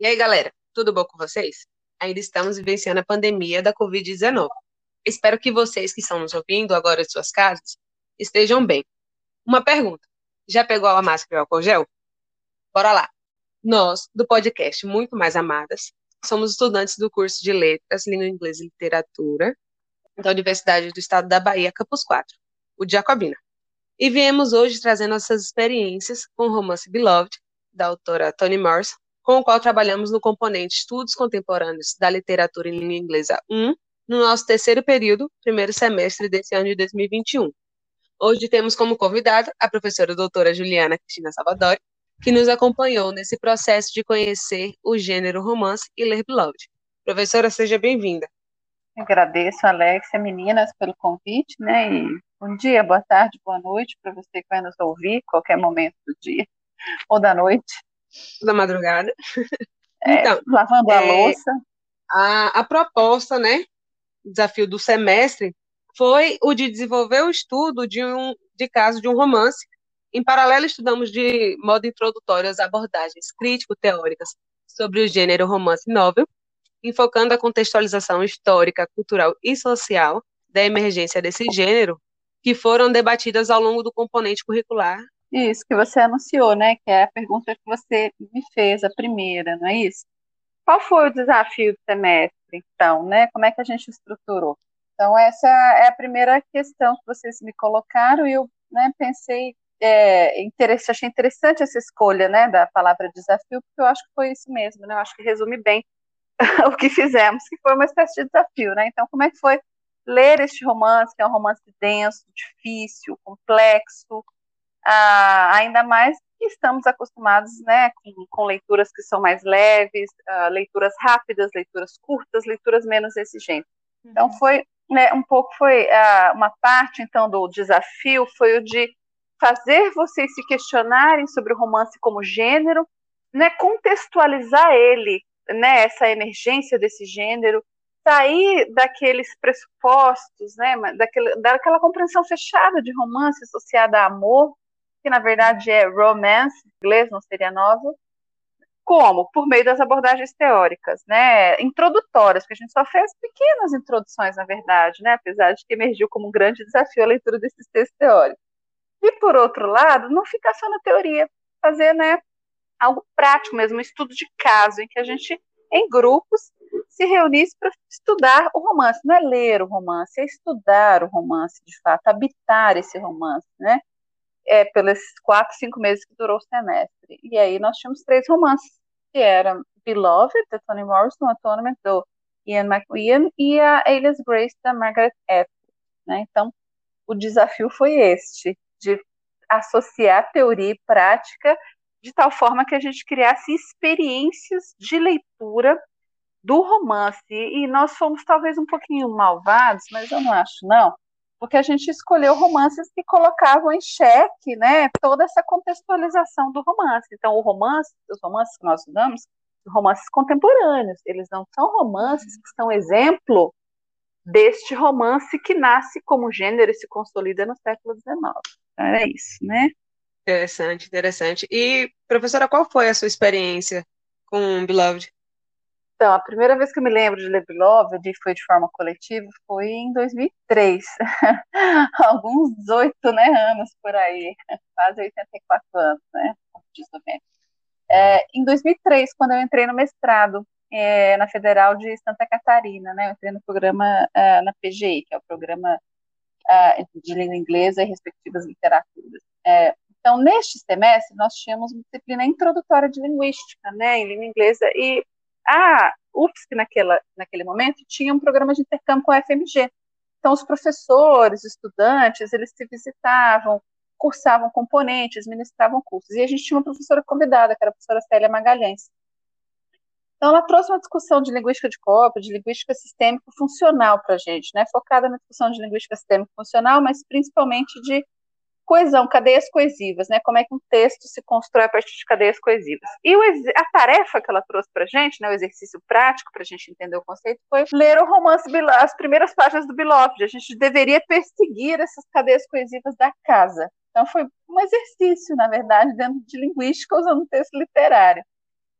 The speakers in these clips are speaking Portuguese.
E aí, galera, tudo bom com vocês? Ainda estamos vivenciando a pandemia da Covid-19. Espero que vocês que estão nos ouvindo agora de suas casas estejam bem. Uma pergunta: já pegou a máscara e o álcool gel? Bora lá! Nós, do podcast Muito Mais Amadas, somos estudantes do curso de Letras, Língua Inglesa e Literatura da Universidade do Estado da Bahia, Campus 4, o Jacobina. E viemos hoje trazer nossas experiências com o romance Beloved, da autora Toni Morrison, com o qual trabalhamos no componente Estudos Contemporâneos da Literatura em Língua Inglesa 1, no nosso terceiro período, primeiro semestre desse ano de 2021. Hoje temos como convidada a professora doutora Juliana Cristina Salvadori, que nos acompanhou nesse processo de conhecer o gênero romance e ler Beloved. Professora, seja bem-vinda. Agradeço, Alexia, meninas, pelo convite, né? E bom dia, boa tarde, boa noite para você que vai nos ouvir, qualquer momento do dia ou da noite da madrugada. É, então, lavando a é, louça. A, a proposta, né, desafio do semestre, foi o de desenvolver o estudo de um de caso de um romance. Em paralelo, estudamos de modo introdutório as abordagens crítico-teóricas sobre o gênero romance novel, enfocando a contextualização histórica, cultural e social da emergência desse gênero, que foram debatidas ao longo do componente curricular isso que você anunciou, né? Que é a pergunta que você me fez, a primeira, não é isso? Qual foi o desafio do semestre, então, né? Como é que a gente estruturou? Então, essa é a primeira questão que vocês me colocaram e eu né, pensei, é, interessante, achei interessante essa escolha né, da palavra desafio, porque eu acho que foi isso mesmo, né? Eu acho que resume bem o que fizemos, que foi uma espécie de desafio, né? Então, como é que foi ler este romance, que é um romance denso, difícil, complexo, ah, ainda mais que estamos acostumados né, com, com leituras que são mais leves, uh, leituras rápidas, leituras curtas, leituras menos exigentes. Então uhum. foi né, um pouco foi uh, uma parte então do desafio foi o de fazer vocês se questionarem sobre o romance como gênero, né, contextualizar ele, né, essa emergência desse gênero, sair daqueles pressupostos, né, daquele, daquela compreensão fechada de romance associada a amor que na verdade é romance, em inglês não seria novel, como? Por meio das abordagens teóricas, né, introdutórias, que a gente só fez pequenas introduções, na verdade, né, apesar de que emergiu como um grande desafio a leitura desses textos teóricos. E, por outro lado, não ficar só na teoria, fazer, né, algo prático mesmo, um estudo de caso, em que a gente, em grupos, se reunisse para estudar o romance, não é ler o romance, é estudar o romance, de fato, habitar esse romance, né, é, pelos quatro, cinco meses que durou o semestre. E aí nós tínhamos três romances, que eram Beloved, da Toni Morrison, Atonement, do Ian McEwan, e a Alias Grace, da Margaret Atwood. Né? Então, o desafio foi este, de associar teoria e prática de tal forma que a gente criasse experiências de leitura do romance. E nós fomos talvez um pouquinho malvados, mas eu não acho, não, porque a gente escolheu romances que colocavam em xeque né, toda essa contextualização do romance. Então, o romance, os romances que nós estudamos, romances contemporâneos, eles não são romances que são exemplo deste romance que nasce como gênero e se consolida no século XIX. Então, era isso, né? Interessante, interessante. E, professora, qual foi a sua experiência com Beloved? Então, a primeira vez que eu me lembro de ler Beloved e foi de forma coletiva foi em 2003, alguns 18 né, anos por aí, quase 84 anos, né, é, em 2003, quando eu entrei no mestrado é, na Federal de Santa Catarina, né, eu entrei no programa é, na PGI, que é o Programa é, de Língua Inglesa e Respectivas Literaturas. É, então, neste semestre, nós tínhamos uma disciplina introdutória de linguística, né, em língua inglesa, e a UFSC, naquela, naquele momento, tinha um programa de intercâmbio com a FMG. Então, os professores, estudantes, eles se visitavam, cursavam componentes, ministravam cursos. E a gente tinha uma professora convidada, que era a professora Célia Magalhães. Então, ela trouxe uma discussão de linguística de corpo, de linguística sistêmico-funcional para a gente, né? focada na discussão de linguística sistêmico-funcional, mas principalmente de coesão, cadeias coesivas, né? Como é que um texto se constrói a partir de cadeias coesivas. E o, a tarefa que ela trouxe para gente, né, o exercício prático para a gente entender o conceito, foi ler o romance, as primeiras páginas do Beloved. A gente deveria perseguir essas cadeias coesivas da casa. Então foi um exercício, na verdade, dentro de linguística, usando um texto literário.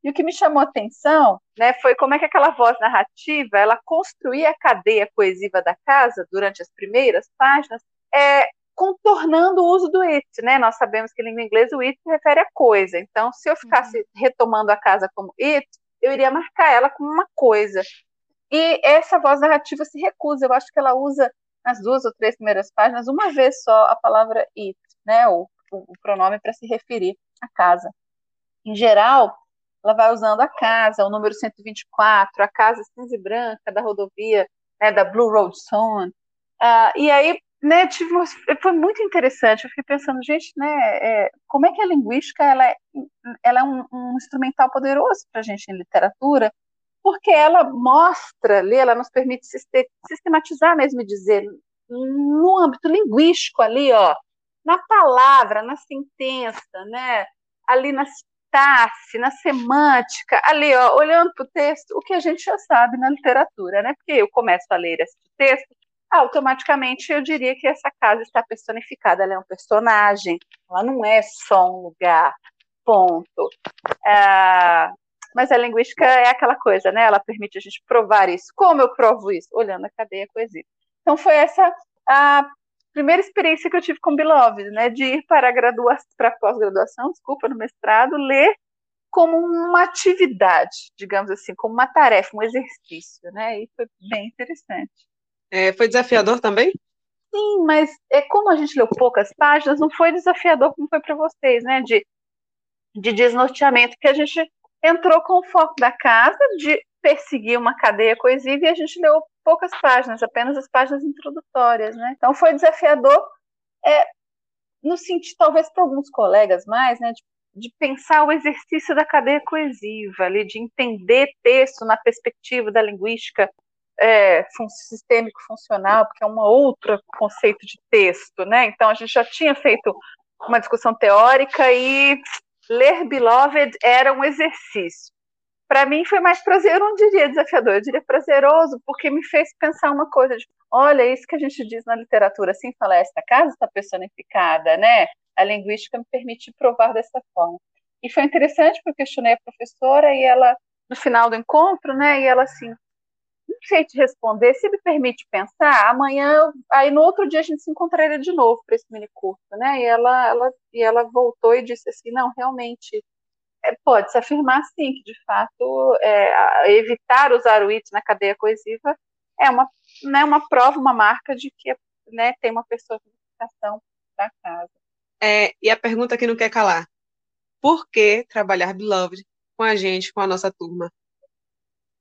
E o que me chamou a atenção né, foi como é que aquela voz narrativa ela construía a cadeia coesiva da casa durante as primeiras páginas, é, contornando o uso do it. Né? Nós sabemos que em língua inglesa o it se refere a coisa. Então, se eu ficasse uhum. retomando a casa como it, eu iria marcar ela como uma coisa. E essa voz narrativa se recusa. Eu acho que ela usa nas duas ou três primeiras páginas uma vez só a palavra it, né? o, o, o pronome para se referir à casa. Em geral, ela vai usando a casa, o número 124, a casa cinza e branca da rodovia, né, da Blue Road Zone. Uh, e aí, né, tive, foi muito interessante. Eu fiquei pensando, gente, né, é, como é que a linguística ela é, ela é um, um instrumental poderoso para a gente em literatura, porque ela mostra ali, ela nos permite sistematizar mesmo e dizer, no âmbito linguístico ali, ó, na palavra, na sentença, né, ali nas sintaxe, na semântica, ali, ó, olhando para o texto, o que a gente já sabe na literatura, né? Porque eu começo a ler esse texto, automaticamente eu diria que essa casa está personificada, ela é um personagem, ela não é só um lugar, ponto. É, mas a linguística é aquela coisa, né? Ela permite a gente provar isso. Como eu provo isso? Olhando a cadeia coesiva. Então foi essa a primeira experiência que eu tive com Beloved, né, de ir para a graduação, para pós-graduação, desculpa, no mestrado, ler como uma atividade, digamos assim, como uma tarefa, um exercício, né, e foi bem interessante. É, foi desafiador também? Sim, mas é como a gente leu poucas páginas, não foi desafiador como foi para vocês, né, de, de desnorteamento, que a gente entrou com o foco da casa, de perseguir uma cadeia coesiva, e a gente leu poucas páginas, apenas as páginas introdutórias, né? Então foi desafiador, é, no sentido, talvez para alguns colegas mais, né, de, de, pensar o exercício da cadeia coesiva, ali, de entender texto na perspectiva da linguística é, sistêmico funcional, porque é um outro conceito de texto, né? Então a gente já tinha feito uma discussão teórica e ler Beloved era um exercício para mim foi mais prazeroso, eu não diria desafiador, eu diria prazeroso, porque me fez pensar uma coisa, de, olha, isso que a gente diz na literatura, assim, fala, esta casa está personificada, né? A linguística me permite provar dessa forma. E foi interessante porque eu questionei a professora e ela, no final do encontro, né, e ela assim, sei te responder, se me permite pensar, amanhã, aí no outro dia a gente se encontraria de novo para esse mini curso, né, e ela, ela, e ela voltou e disse assim, não, realmente, é, pode-se afirmar, sim, que de fato é, evitar usar o IT na cadeia coesiva é uma, né, uma prova, uma marca de que né, tem uma personificação da casa. É, e a pergunta que não quer calar: por que trabalhar Beloved com a gente, com a nossa turma?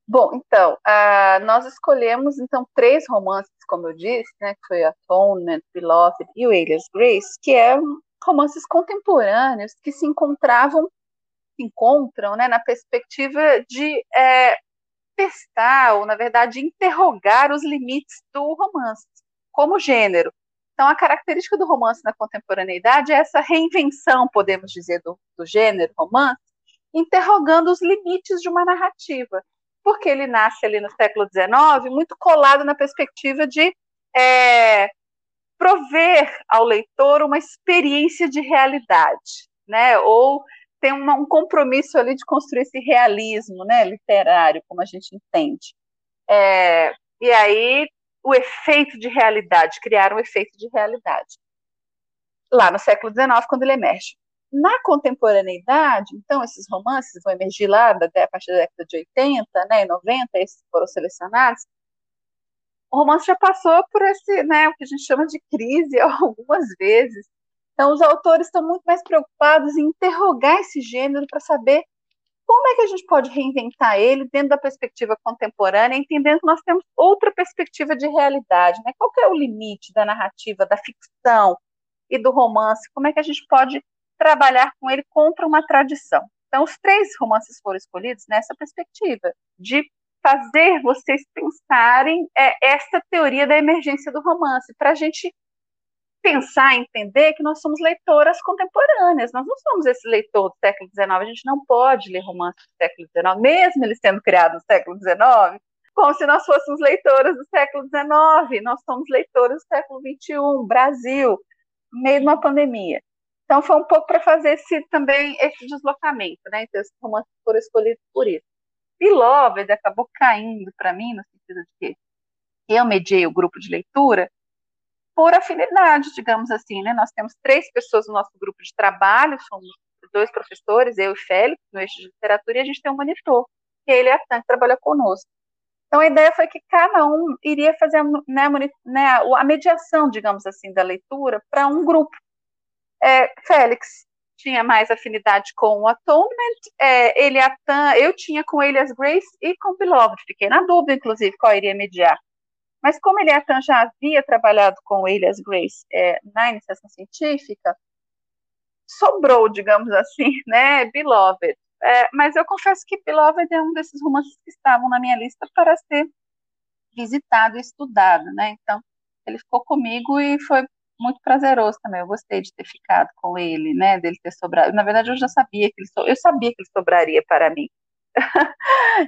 Bom, então, uh, nós escolhemos então três romances, como eu disse, né, que foi Atonement, Beloved e Alias Grace, que é romances contemporâneos que se encontravam se encontram né, na perspectiva de é, testar, ou na verdade interrogar os limites do romance, como gênero. Então, a característica do romance na contemporaneidade é essa reinvenção, podemos dizer, do, do gênero romance, interrogando os limites de uma narrativa, porque ele nasce ali no século XIX, muito colado na perspectiva de é, prover ao leitor uma experiência de realidade, né? Ou tem uma, um compromisso ali de construir esse realismo né, literário, como a gente entende. É, e aí, o efeito de realidade, criar um efeito de realidade. Lá no século XIX, quando ele emerge. Na contemporaneidade, então, esses romances vão emergir lá a partir da década de 80, né, 90, esses foram selecionados. O romance já passou por esse, né, o que a gente chama de crise algumas vezes, então, os autores estão muito mais preocupados em interrogar esse gênero para saber como é que a gente pode reinventar ele dentro da perspectiva contemporânea, entendendo que nós temos outra perspectiva de realidade, né? Qual é o limite da narrativa, da ficção e do romance? Como é que a gente pode trabalhar com ele contra uma tradição? Então, os três romances foram escolhidos nessa perspectiva de fazer vocês pensarem é, essa teoria da emergência do romance, para a gente pensar, entender que nós somos leitoras contemporâneas, nós não somos esse leitor do século XIX, a gente não pode ler romance do século XIX, mesmo ele sendo criado no século XIX, como se nós fôssemos leitoras do século XIX, nós somos leitoras do século XXI, Brasil, no meio de uma pandemia. Então foi um pouco para fazer esse também esse deslocamento, né? Então esse romance foram escolhidos por isso. Beloved acabou caindo para mim no sentido de que eu mediei o grupo de leitura por afinidade, digamos assim, né? Nós temos três pessoas no nosso grupo de trabalho, somos dois professores, eu e Félix, no eixo de literatura, e a gente tem um monitor, que ele é a Tan, que trabalha conosco. Então, a ideia foi que cada um iria fazer né, né, a mediação, digamos assim, da leitura para um grupo. É, Félix tinha mais afinidade com o Atonement, é, ele eu tinha com ele as Grace e com Beloved. Fiquei na dúvida, inclusive, qual iria mediar. Mas como ele já havia trabalhado com ele as Grace é, na iniciação científica, sobrou, digamos assim, né, Beloved. É, mas eu confesso que Beloved é um desses romances que estavam na minha lista para ser visitado e estudado, né? Então, ele ficou comigo e foi muito prazeroso também. Eu gostei de ter ficado com ele, né? Dele ter sobrado. Na verdade, eu já sabia que ele so... eu sabia que ele sobraria para mim.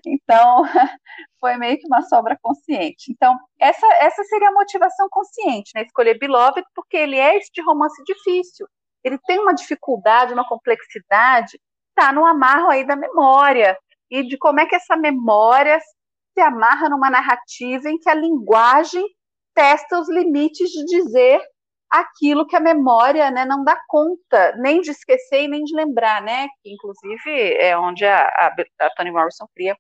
então, foi meio que uma sobra consciente. Então, essa, essa seria a motivação consciente, né? Escolher Beloved, porque ele é este romance difícil. Ele tem uma dificuldade, uma complexidade está no amarro aí da memória e de como é que essa memória se amarra numa narrativa em que a linguagem testa os limites de dizer aquilo que a memória né, não dá conta nem de esquecer e nem de lembrar, né? Que inclusive é onde a, a, a Toni Morrison cria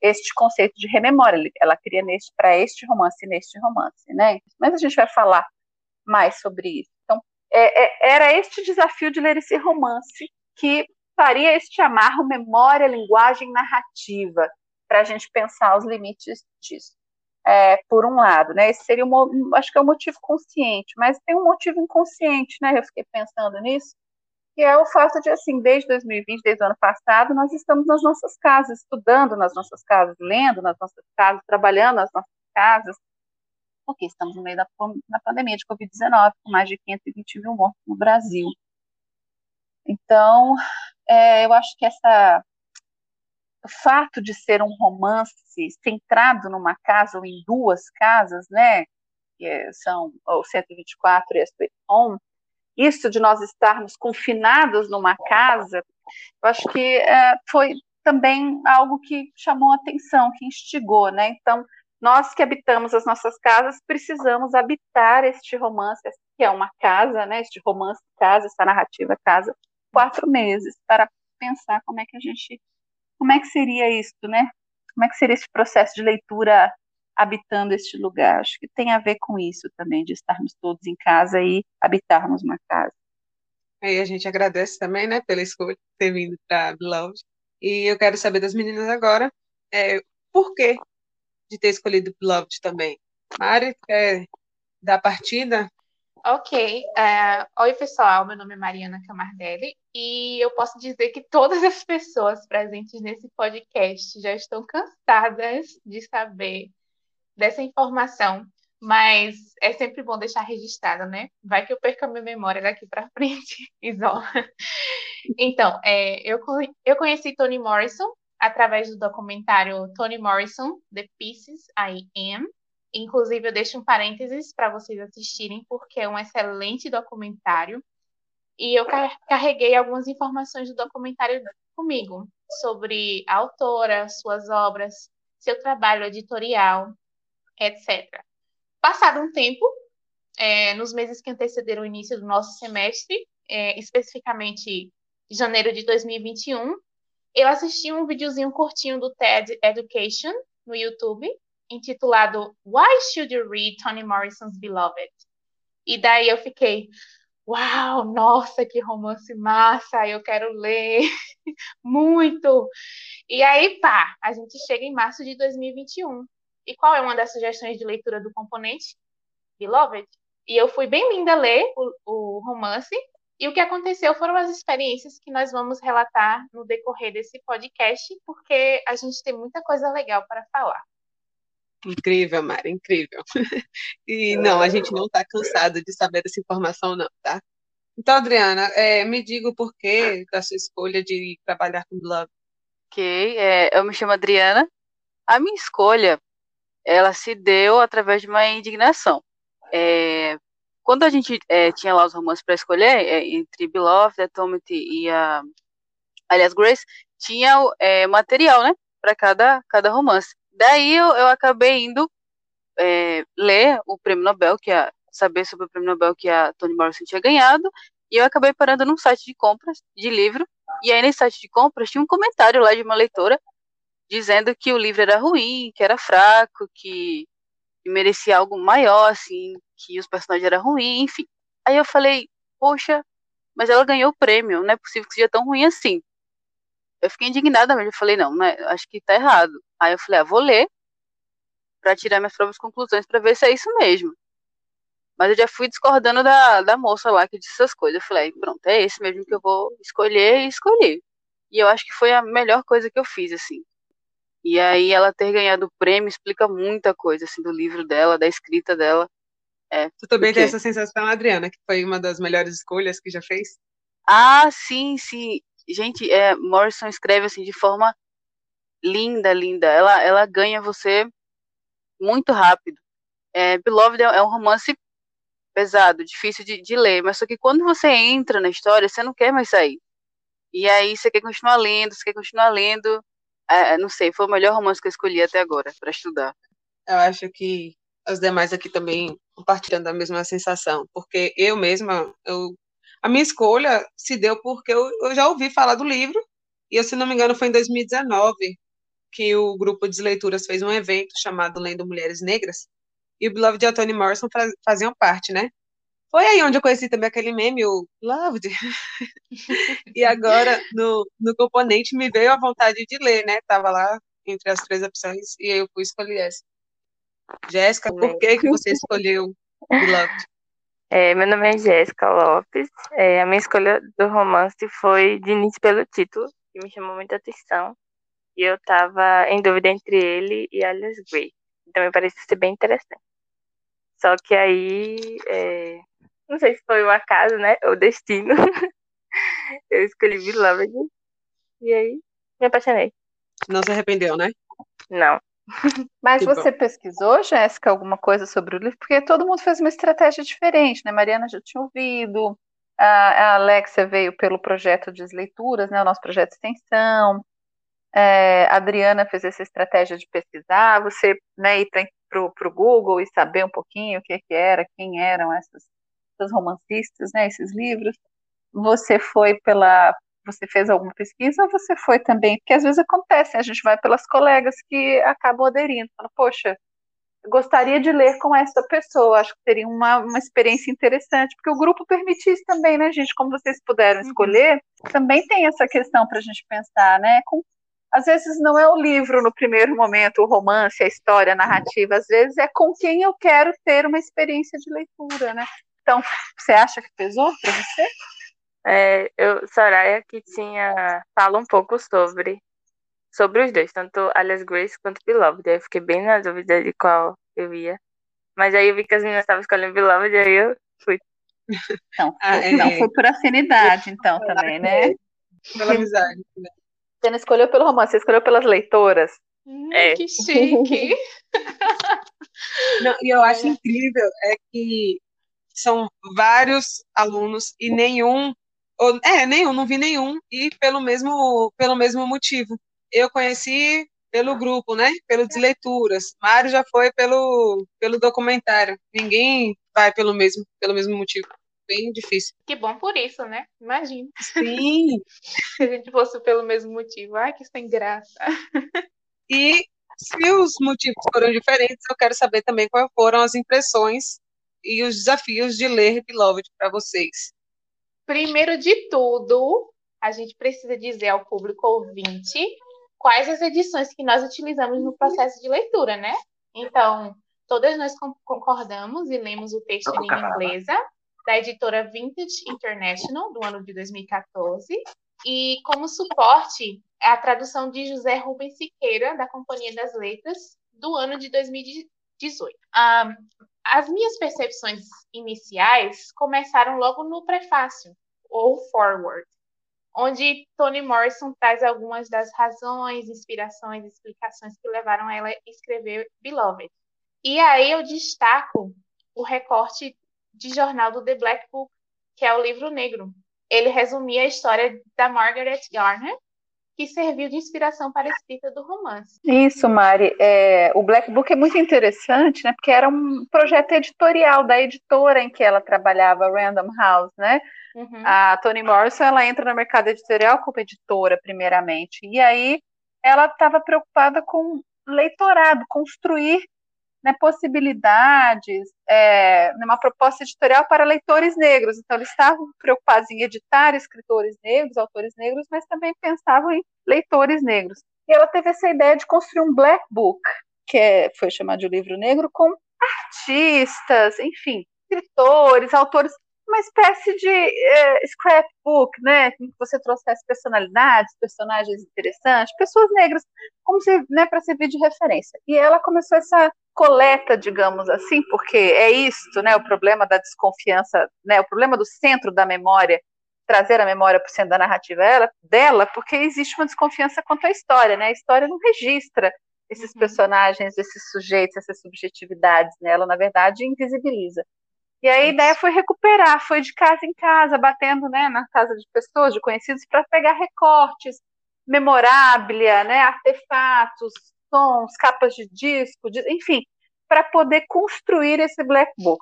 este conceito de rememória. Ela cria para este romance neste romance, né? Mas a gente vai falar mais sobre isso. Então, é, é, era este desafio de ler esse romance que faria este amarro memória, linguagem, narrativa, para a gente pensar os limites disso. É, por um lado, né? Esse seria um, acho que é um motivo consciente, mas tem um motivo inconsciente, né? Eu fiquei pensando nisso, que é o fato de, assim, desde 2020, desde o ano passado, nós estamos nas nossas casas, estudando nas nossas casas, lendo nas nossas casas, trabalhando nas nossas casas, porque estamos no meio da, da pandemia de Covid-19, com mais de 520 mil mortos no Brasil. Então, é, eu acho que essa fato de ser um romance centrado numa casa ou em duas casas, né, que são o 124 e a Home, isso de nós estarmos confinados numa casa, eu acho que é, foi também algo que chamou a atenção, que instigou, né? Então, nós que habitamos as nossas casas precisamos habitar este romance, que é uma casa, né? Este romance casa, essa narrativa casa, quatro meses para pensar como é que a gente, como é que seria isso, né? Como é que seria esse processo de leitura habitando este lugar? Acho que tem a ver com isso também, de estarmos todos em casa e habitarmos uma casa. Aí a gente agradece também, né, pela escolha de ter vindo para Beloved. E eu quero saber das meninas agora, é, por que de ter escolhido Beloved também? Mari, quer dar partida? Ok. Uh, oi, pessoal. Meu nome é Mariana Camardelli e eu posso dizer que todas as pessoas presentes nesse podcast já estão cansadas de saber dessa informação, mas é sempre bom deixar registrado, né? Vai que eu perco a minha memória daqui para frente, isola. Então, é, eu, eu conheci Toni Morrison através do documentário Toni Morrison, The Pieces I Am, Inclusive, eu deixo um parênteses para vocês assistirem, porque é um excelente documentário. E eu carreguei algumas informações do documentário comigo, sobre a autora, suas obras, seu trabalho editorial, etc. Passado um tempo, é, nos meses que antecederam o início do nosso semestre, é, especificamente janeiro de 2021, eu assisti um videozinho curtinho do TED Education no YouTube, intitulado Why Should You Read Toni Morrison's Beloved? E daí eu fiquei, uau, nossa, que romance massa, eu quero ler muito. E aí, pá, a gente chega em março de 2021. E qual é uma das sugestões de leitura do componente? Beloved. E eu fui bem linda ler o, o romance. E o que aconteceu foram as experiências que nós vamos relatar no decorrer desse podcast, porque a gente tem muita coisa legal para falar. Incrível, Mara, incrível. E não, a gente não está cansado de saber dessa informação, não, tá? Então, Adriana, é, me diga o porquê da sua escolha de trabalhar com blog. Ok, é, eu me chamo Adriana. A minha escolha, ela se deu através de uma indignação. É, quando a gente é, tinha lá os romances para escolher, é, entre Beloved, Atomic e a Alias Grace, tinha é, material, né, para cada, cada romance. Daí eu, eu acabei indo é, ler o prêmio Nobel, que a, saber sobre o prêmio Nobel que a Toni Morrison tinha ganhado, e eu acabei parando num site de compras de livro, e aí nesse site de compras tinha um comentário lá de uma leitora dizendo que o livro era ruim, que era fraco, que, que merecia algo maior, assim, que os personagens eram ruins, enfim. Aí eu falei, poxa, mas ela ganhou o prêmio, não é possível que seja tão ruim assim. Eu fiquei indignada mesmo, eu falei, não, né, acho que tá errado. Aí eu falei, ah, vou ler para tirar minhas próprias conclusões para ver se é isso mesmo. Mas eu já fui discordando da, da moça lá que disse essas coisas. Eu falei, pronto, é esse mesmo que eu vou escolher e escolhi. E eu acho que foi a melhor coisa que eu fiz, assim. E aí ela ter ganhado o prêmio explica muita coisa, assim, do livro dela, da escrita dela. É, tu também tem essa sensação, Adriana, que foi uma das melhores escolhas que já fez? Ah, sim, sim. Gente, é, Morrison escreve assim de forma linda, linda. Ela, ela ganha você muito rápido. É, Beloved é, é um romance pesado, difícil de, de, ler, mas só que quando você entra na história, você não quer mais sair. E aí você quer continuar lendo, você quer continuar lendo. É, não sei, foi o melhor romance que eu escolhi até agora para estudar. Eu acho que os demais aqui também compartilhando a mesma sensação, porque eu mesma, eu, a minha escolha se deu porque eu, eu já ouvi falar do livro, e se não me engano foi em 2019 que o grupo de leituras fez um evento chamado Lendo Mulheres Negras, e o Beloved e a Toni Morrison faziam parte, né? Foi aí onde eu conheci também aquele meme, o Loved. e agora, no, no componente, me veio a vontade de ler, né? Tava lá entre as três opções e eu fui escolher essa. Jéssica, por que, que você escolheu Beloved? É, meu nome é Jéssica Lopes. É, a minha escolha do romance foi de início pelo título, que me chamou muita atenção. E eu estava em dúvida entre ele e Alice Gray. Então me parecia ser bem interessante. Só que aí, é, não sei se foi o acaso, né? Ou o destino. eu escolhi Beloved. E aí, me apaixonei. Não se arrependeu, né? Não. Mas que você bom. pesquisou, Jéssica, alguma coisa sobre o livro? Porque todo mundo fez uma estratégia diferente, né? Mariana já tinha ouvido, a, a Alexia veio pelo projeto de leituras, né? O nosso projeto de extensão. É, a Adriana fez essa estratégia de pesquisar, você né, ir para o Google e saber um pouquinho o que, que era, quem eram essas, essas romancistas, né, esses livros. Você foi pela, você fez alguma pesquisa ou você foi também? Porque às vezes acontece, a gente vai pelas colegas que acabam aderindo, fala, poxa, gostaria de ler com essa pessoa, acho que teria uma, uma experiência interessante, porque o grupo permite isso também, né, gente? Como vocês puderam uhum. escolher, também tem essa questão para a gente pensar, né? Com às vezes não é o livro no primeiro momento, o romance, a história, a narrativa, às vezes é com quem eu quero ter uma experiência de leitura, né? Então, você acha que pesou para você? É, eu, Soraya que tinha fala um pouco sobre sobre os dois, tanto Alias Grace quanto Beloved. Aí eu fiquei bem na dúvida de qual eu ia. Mas aí eu vi que as meninas estavam escolhendo Beloved, aí eu fui. Então, ah, é, não foi por afinidade, então, também, né? Pela amizade. Né? Você não escolheu pelo romance, você escolheu pelas leitoras. Hum, é. Que chique! não, e eu acho incrível é que são vários alunos e nenhum, ou, é, nenhum, não vi nenhum, e pelo mesmo, pelo mesmo motivo. Eu conheci pelo grupo, né? Pelo de leituras. Mário já foi pelo, pelo documentário. Ninguém vai pelo mesmo, pelo mesmo motivo bem difícil. Que bom por isso, né? Imagina. Sim. Se a gente fosse pelo mesmo motivo. Ai, que sem graça. E se os motivos foram diferentes, eu quero saber também quais foram as impressões e os desafios de ler Beloved para vocês. Primeiro de tudo, a gente precisa dizer ao público ouvinte quais as edições que nós utilizamos no processo de leitura, né? Então, todas nós concordamos e lemos o texto em língua inglesa, da editora Vintage International, do ano de 2014. E como suporte, é a tradução de José Rubens Siqueira, da Companhia das Letras, do ano de 2018. Um, as minhas percepções iniciais começaram logo no prefácio, ou forward, onde Toni Morrison traz algumas das razões, inspirações, explicações que levaram ela a escrever Beloved. E aí eu destaco o recorte de jornal do The Black Book, que é o livro negro. Ele resumia a história da Margaret Garner, que serviu de inspiração para a escrita do romance. Isso, Mari. É, o Black Book é muito interessante, né? Porque era um projeto editorial da editora em que ela trabalhava, Random House, né? Uhum. A Toni Morrison, ela entra no mercado editorial como editora, primeiramente. E aí ela estava preocupada com leitorado, construir né, possibilidades, é, numa proposta editorial para leitores negros. Então, eles estavam preocupados em editar escritores negros, autores negros, mas também pensavam em leitores negros. E ela teve essa ideia de construir um black book, que é, foi chamado de livro negro, com artistas, enfim, escritores, autores, uma espécie de é, scrapbook, né, em que você trouxesse personalidades, personagens interessantes, pessoas negras, como se, né, para servir de referência. E ela começou essa coleta, digamos assim, porque é isto, né, o problema da desconfiança, né, o problema do centro da memória, trazer a memória para o centro da narrativa ela, dela, porque existe uma desconfiança quanto à história, né, a história não registra esses uhum. personagens, esses sujeitos, essas subjetividades, né, ela, na verdade, invisibiliza. E a ideia foi recuperar, foi de casa em casa, batendo né, na casa de pessoas, de conhecidos, para pegar recortes, memoráblia, né, artefatos, sons, capas de disco, de, enfim, para poder construir esse black book.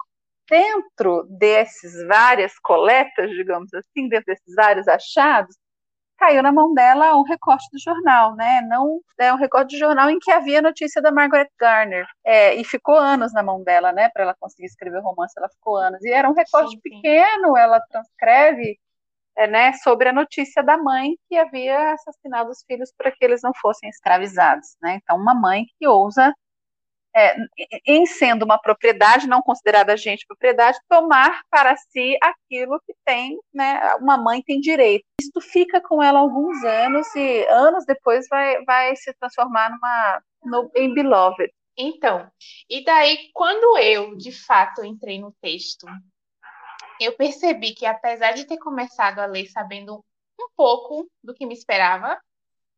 Dentro desses várias coletas, digamos assim, dentro desses vários achados, caiu na mão dela um recorte do jornal, né? Não é um recorte do jornal em que havia a notícia da Margaret Garner é, e ficou anos na mão dela, né? Para ela conseguir escrever o romance, ela ficou anos e era um recorte sim, sim. pequeno. Ela transcreve é, né, sobre a notícia da mãe que havia assassinado os filhos para que eles não fossem escravizados. Né? Então, uma mãe que ousa, é, em sendo uma propriedade, não considerada gente propriedade, tomar para si aquilo que tem, né, uma mãe tem direito. Isso fica com ela alguns anos e anos depois vai, vai se transformar numa, no, em Beloved. Então, e daí, quando eu, de fato, entrei no texto eu percebi que, apesar de ter começado a ler sabendo um pouco do que me esperava,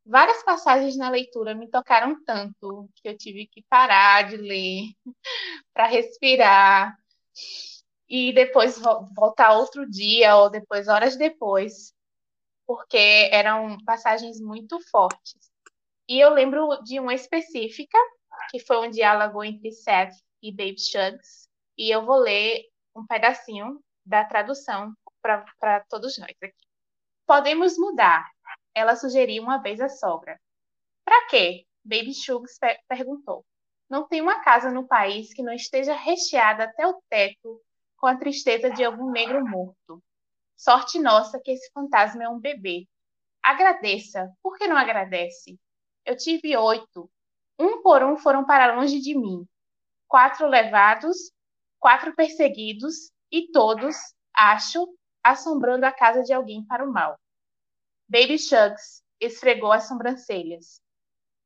várias passagens na leitura me tocaram tanto que eu tive que parar de ler para respirar e depois voltar outro dia ou depois horas depois, porque eram passagens muito fortes. E eu lembro de uma específica, que foi um diálogo entre Seth e Babe Shugs, e eu vou ler um pedacinho da tradução para todos nós aqui. Podemos mudar, ela sugeriu uma vez à sogra. Para quê? Baby Shugs perguntou. Não tem uma casa no país que não esteja recheada até o teto com a tristeza de algum negro morto. Sorte nossa que esse fantasma é um bebê. Agradeça. Por que não agradece? Eu tive oito. Um por um foram para longe de mim. Quatro levados, quatro perseguidos e todos, acho, assombrando a casa de alguém para o mal. Baby Shugs esfregou as sobrancelhas.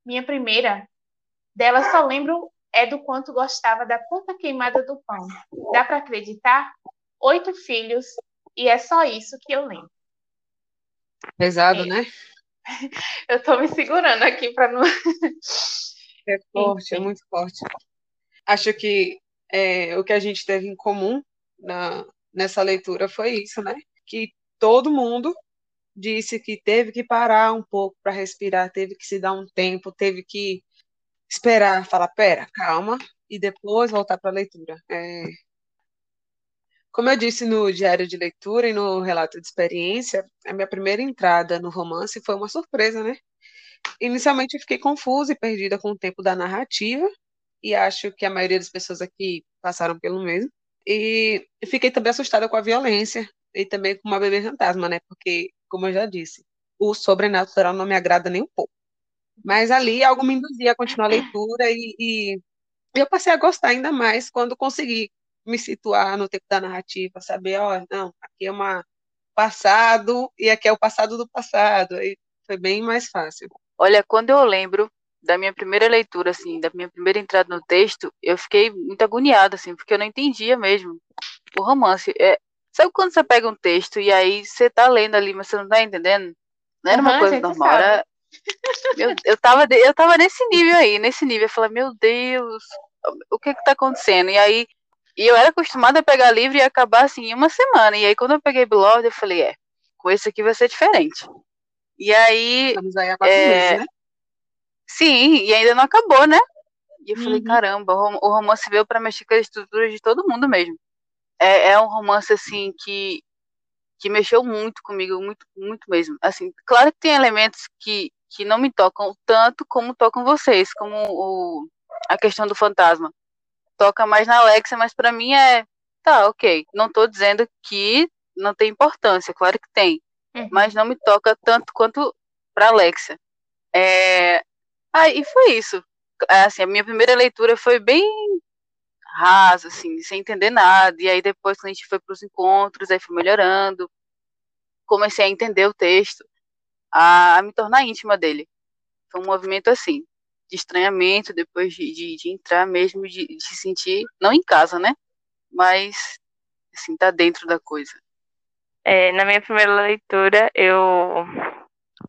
Minha primeira, dela só lembro é do quanto gostava da ponta queimada do pão. Dá para acreditar? Oito filhos, e é só isso que eu lembro. Pesado, é. né? Eu tô me segurando aqui para não. É forte, é Enfim. é muito forte. Acho que é, o que a gente teve em comum na, nessa leitura foi isso, né? Que todo mundo disse que teve que parar um pouco para respirar, teve que se dar um tempo, teve que esperar, falar, pera, calma, e depois voltar para a leitura. É... Como eu disse no diário de leitura e no relato de experiência, a minha primeira entrada no romance foi uma surpresa, né? Inicialmente eu fiquei confusa e perdida com o tempo da narrativa, e acho que a maioria das pessoas aqui passaram pelo mesmo. E fiquei também assustada com a violência e também com uma bebê fantasma, né? Porque, como eu já disse, o sobrenatural não me agrada nem um pouco. Mas ali algo me induzia a continuar a leitura e, e eu passei a gostar ainda mais quando consegui me situar no tempo da narrativa, saber, ó, não, aqui é uma passado e aqui é o passado do passado. Foi bem mais fácil. Olha, quando eu lembro da minha primeira leitura, assim, da minha primeira entrada no texto, eu fiquei muito agoniada, assim, porque eu não entendia mesmo o romance. É, sabe quando você pega um texto e aí você tá lendo ali, mas você não tá entendendo? Não era uma uhum, coisa normal, era... eu, eu, tava, eu tava nesse nível aí, nesse nível. Eu falei, meu Deus, o que que tá acontecendo? E aí, E eu era acostumada a pegar livro e acabar assim em uma semana. E aí quando eu peguei Beloved, eu falei, é, com esse aqui vai ser diferente. E aí. Estamos aí há quatro é... meses, né? Sim, e ainda não acabou, né? E eu Uhum. falei, caramba, o rom- o romance veio pra mexer com a estrutura de todo mundo mesmo. É, é um romance, assim, que, que mexeu muito comigo, muito, muito mesmo. Assim, claro que tem elementos que, que não me tocam tanto como tocam vocês, como o, a questão do fantasma. Toca mais na Alexa, mas pra mim é, tá, ok. Não tô dizendo que não tem importância, claro que tem Uhum. mas não me toca tanto quanto para Alexa. É... Ah, e foi isso. É, Assim, a minha primeira leitura foi bem rasa, assim, sem entender nada. E aí depois, quando a gente foi para os encontros, aí foi melhorando. Comecei a entender o texto, a, a me tornar íntima dele. Foi um movimento assim, de estranhamento, depois de, de, de entrar mesmo, de, de se sentir, não em casa, né? Mas, assim, tá dentro da coisa. É, na minha primeira leitura, eu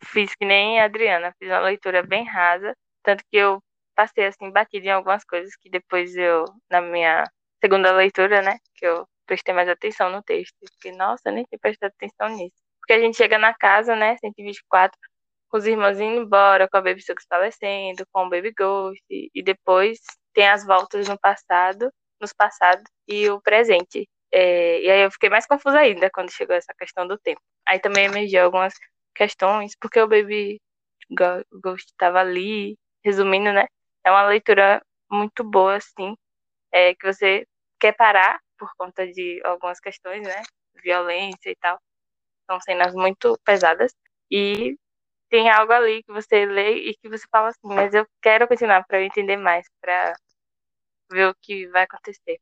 fiz que nem a Adriana, fiz uma leitura bem rasa, tanto que eu passei assim, batido em algumas coisas que depois eu, na minha segunda leitura, né, que eu prestei mais atenção no texto, e fiquei, nossa, nem tinha prestado atenção nisso. Porque a gente chega na casa, né, 124, com os irmãos indo embora, com a Baby Sucks falecendo, com o Baby Ghost, e depois tem as voltas no passado, nos passados, e o presente. É, e aí eu fiquei mais confusa ainda quando chegou essa questão do tempo. Aí também emergiu algumas questões, porque o Baby Ghost estava ali, resumindo, né? É uma leitura muito boa, assim, é, que você quer parar por conta de algumas questões, né? Violência e tal. São cenas muito pesadas. E tem algo ali que você lê e que você fala assim, mas eu quero continuar para eu entender mais, para ver o que vai acontecer.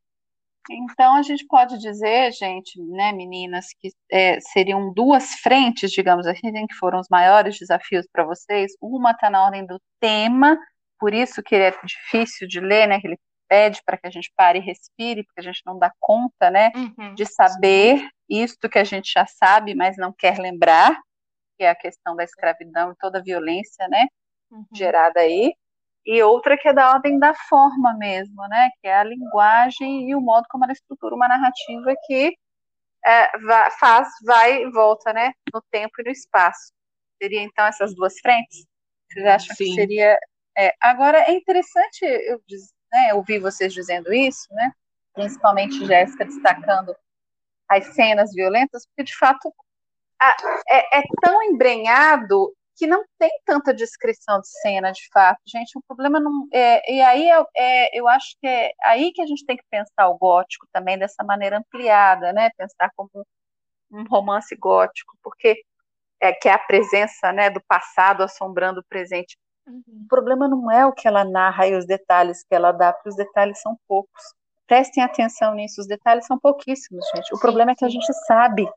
Então, a gente pode dizer, gente, né, meninas, que é, seriam duas frentes, digamos assim, que foram os maiores desafios para vocês. Uma está na ordem do tema, por isso que é difícil de ler, né, que ele pede para que a gente pare e respire, porque a gente não dá conta, né, Uhum. de saber isto que a gente já sabe, mas não quer lembrar, que é a questão da escravidão e toda a violência, né, Uhum. gerada aí, e outra que é da ordem da forma mesmo, né, que é a linguagem e o modo como ela estrutura uma narrativa que é, faz, vai e volta, né, no tempo e no espaço. Seria então essas duas frentes? Vocês acham que Sim. seria? é, agora é interessante eu né, ouvir vocês dizendo isso, né, principalmente Jéssica destacando as cenas violentas, porque de fato a- é, é tão embrenhado que não tem tanta descrição de cena, de fato, gente. O problema não é. E aí é, é- eu acho que é aí que a gente tem que pensar o gótico também dessa maneira ampliada, né? Pensar como um romance gótico, porque é que é a presença, né, do passado assombrando o presente. Uhum. O problema não é o que ela narra e os detalhes que ela dá, porque os detalhes são poucos. Prestem atenção nisso, os detalhes são pouquíssimos, gente. O Sim, problema é que a gente sabe,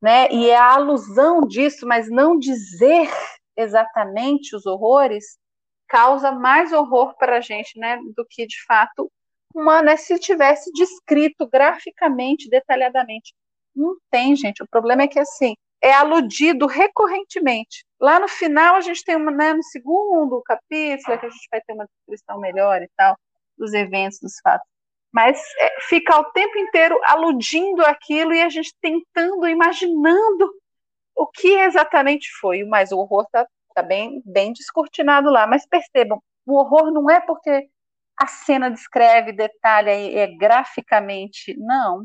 né? E é a alusão disso, mas não dizer exatamente os horrores causa mais horror para a gente, né, do que de fato uma, né, se tivesse descrito graficamente, detalhadamente. Não tem, gente. O problema é que assim é aludido recorrentemente. Lá no final a gente tem uma, né, no segundo capítulo é que a gente vai ter uma descrição melhor e tal dos eventos, dos fatos. Mas é, fica o tempo inteiro aludindo aquilo e a gente tentando, imaginando o que exatamente foi. Mas o horror está tá bem, bem descortinado lá. Mas percebam, o horror não é porque a cena descreve, detalha e é graficamente. Não.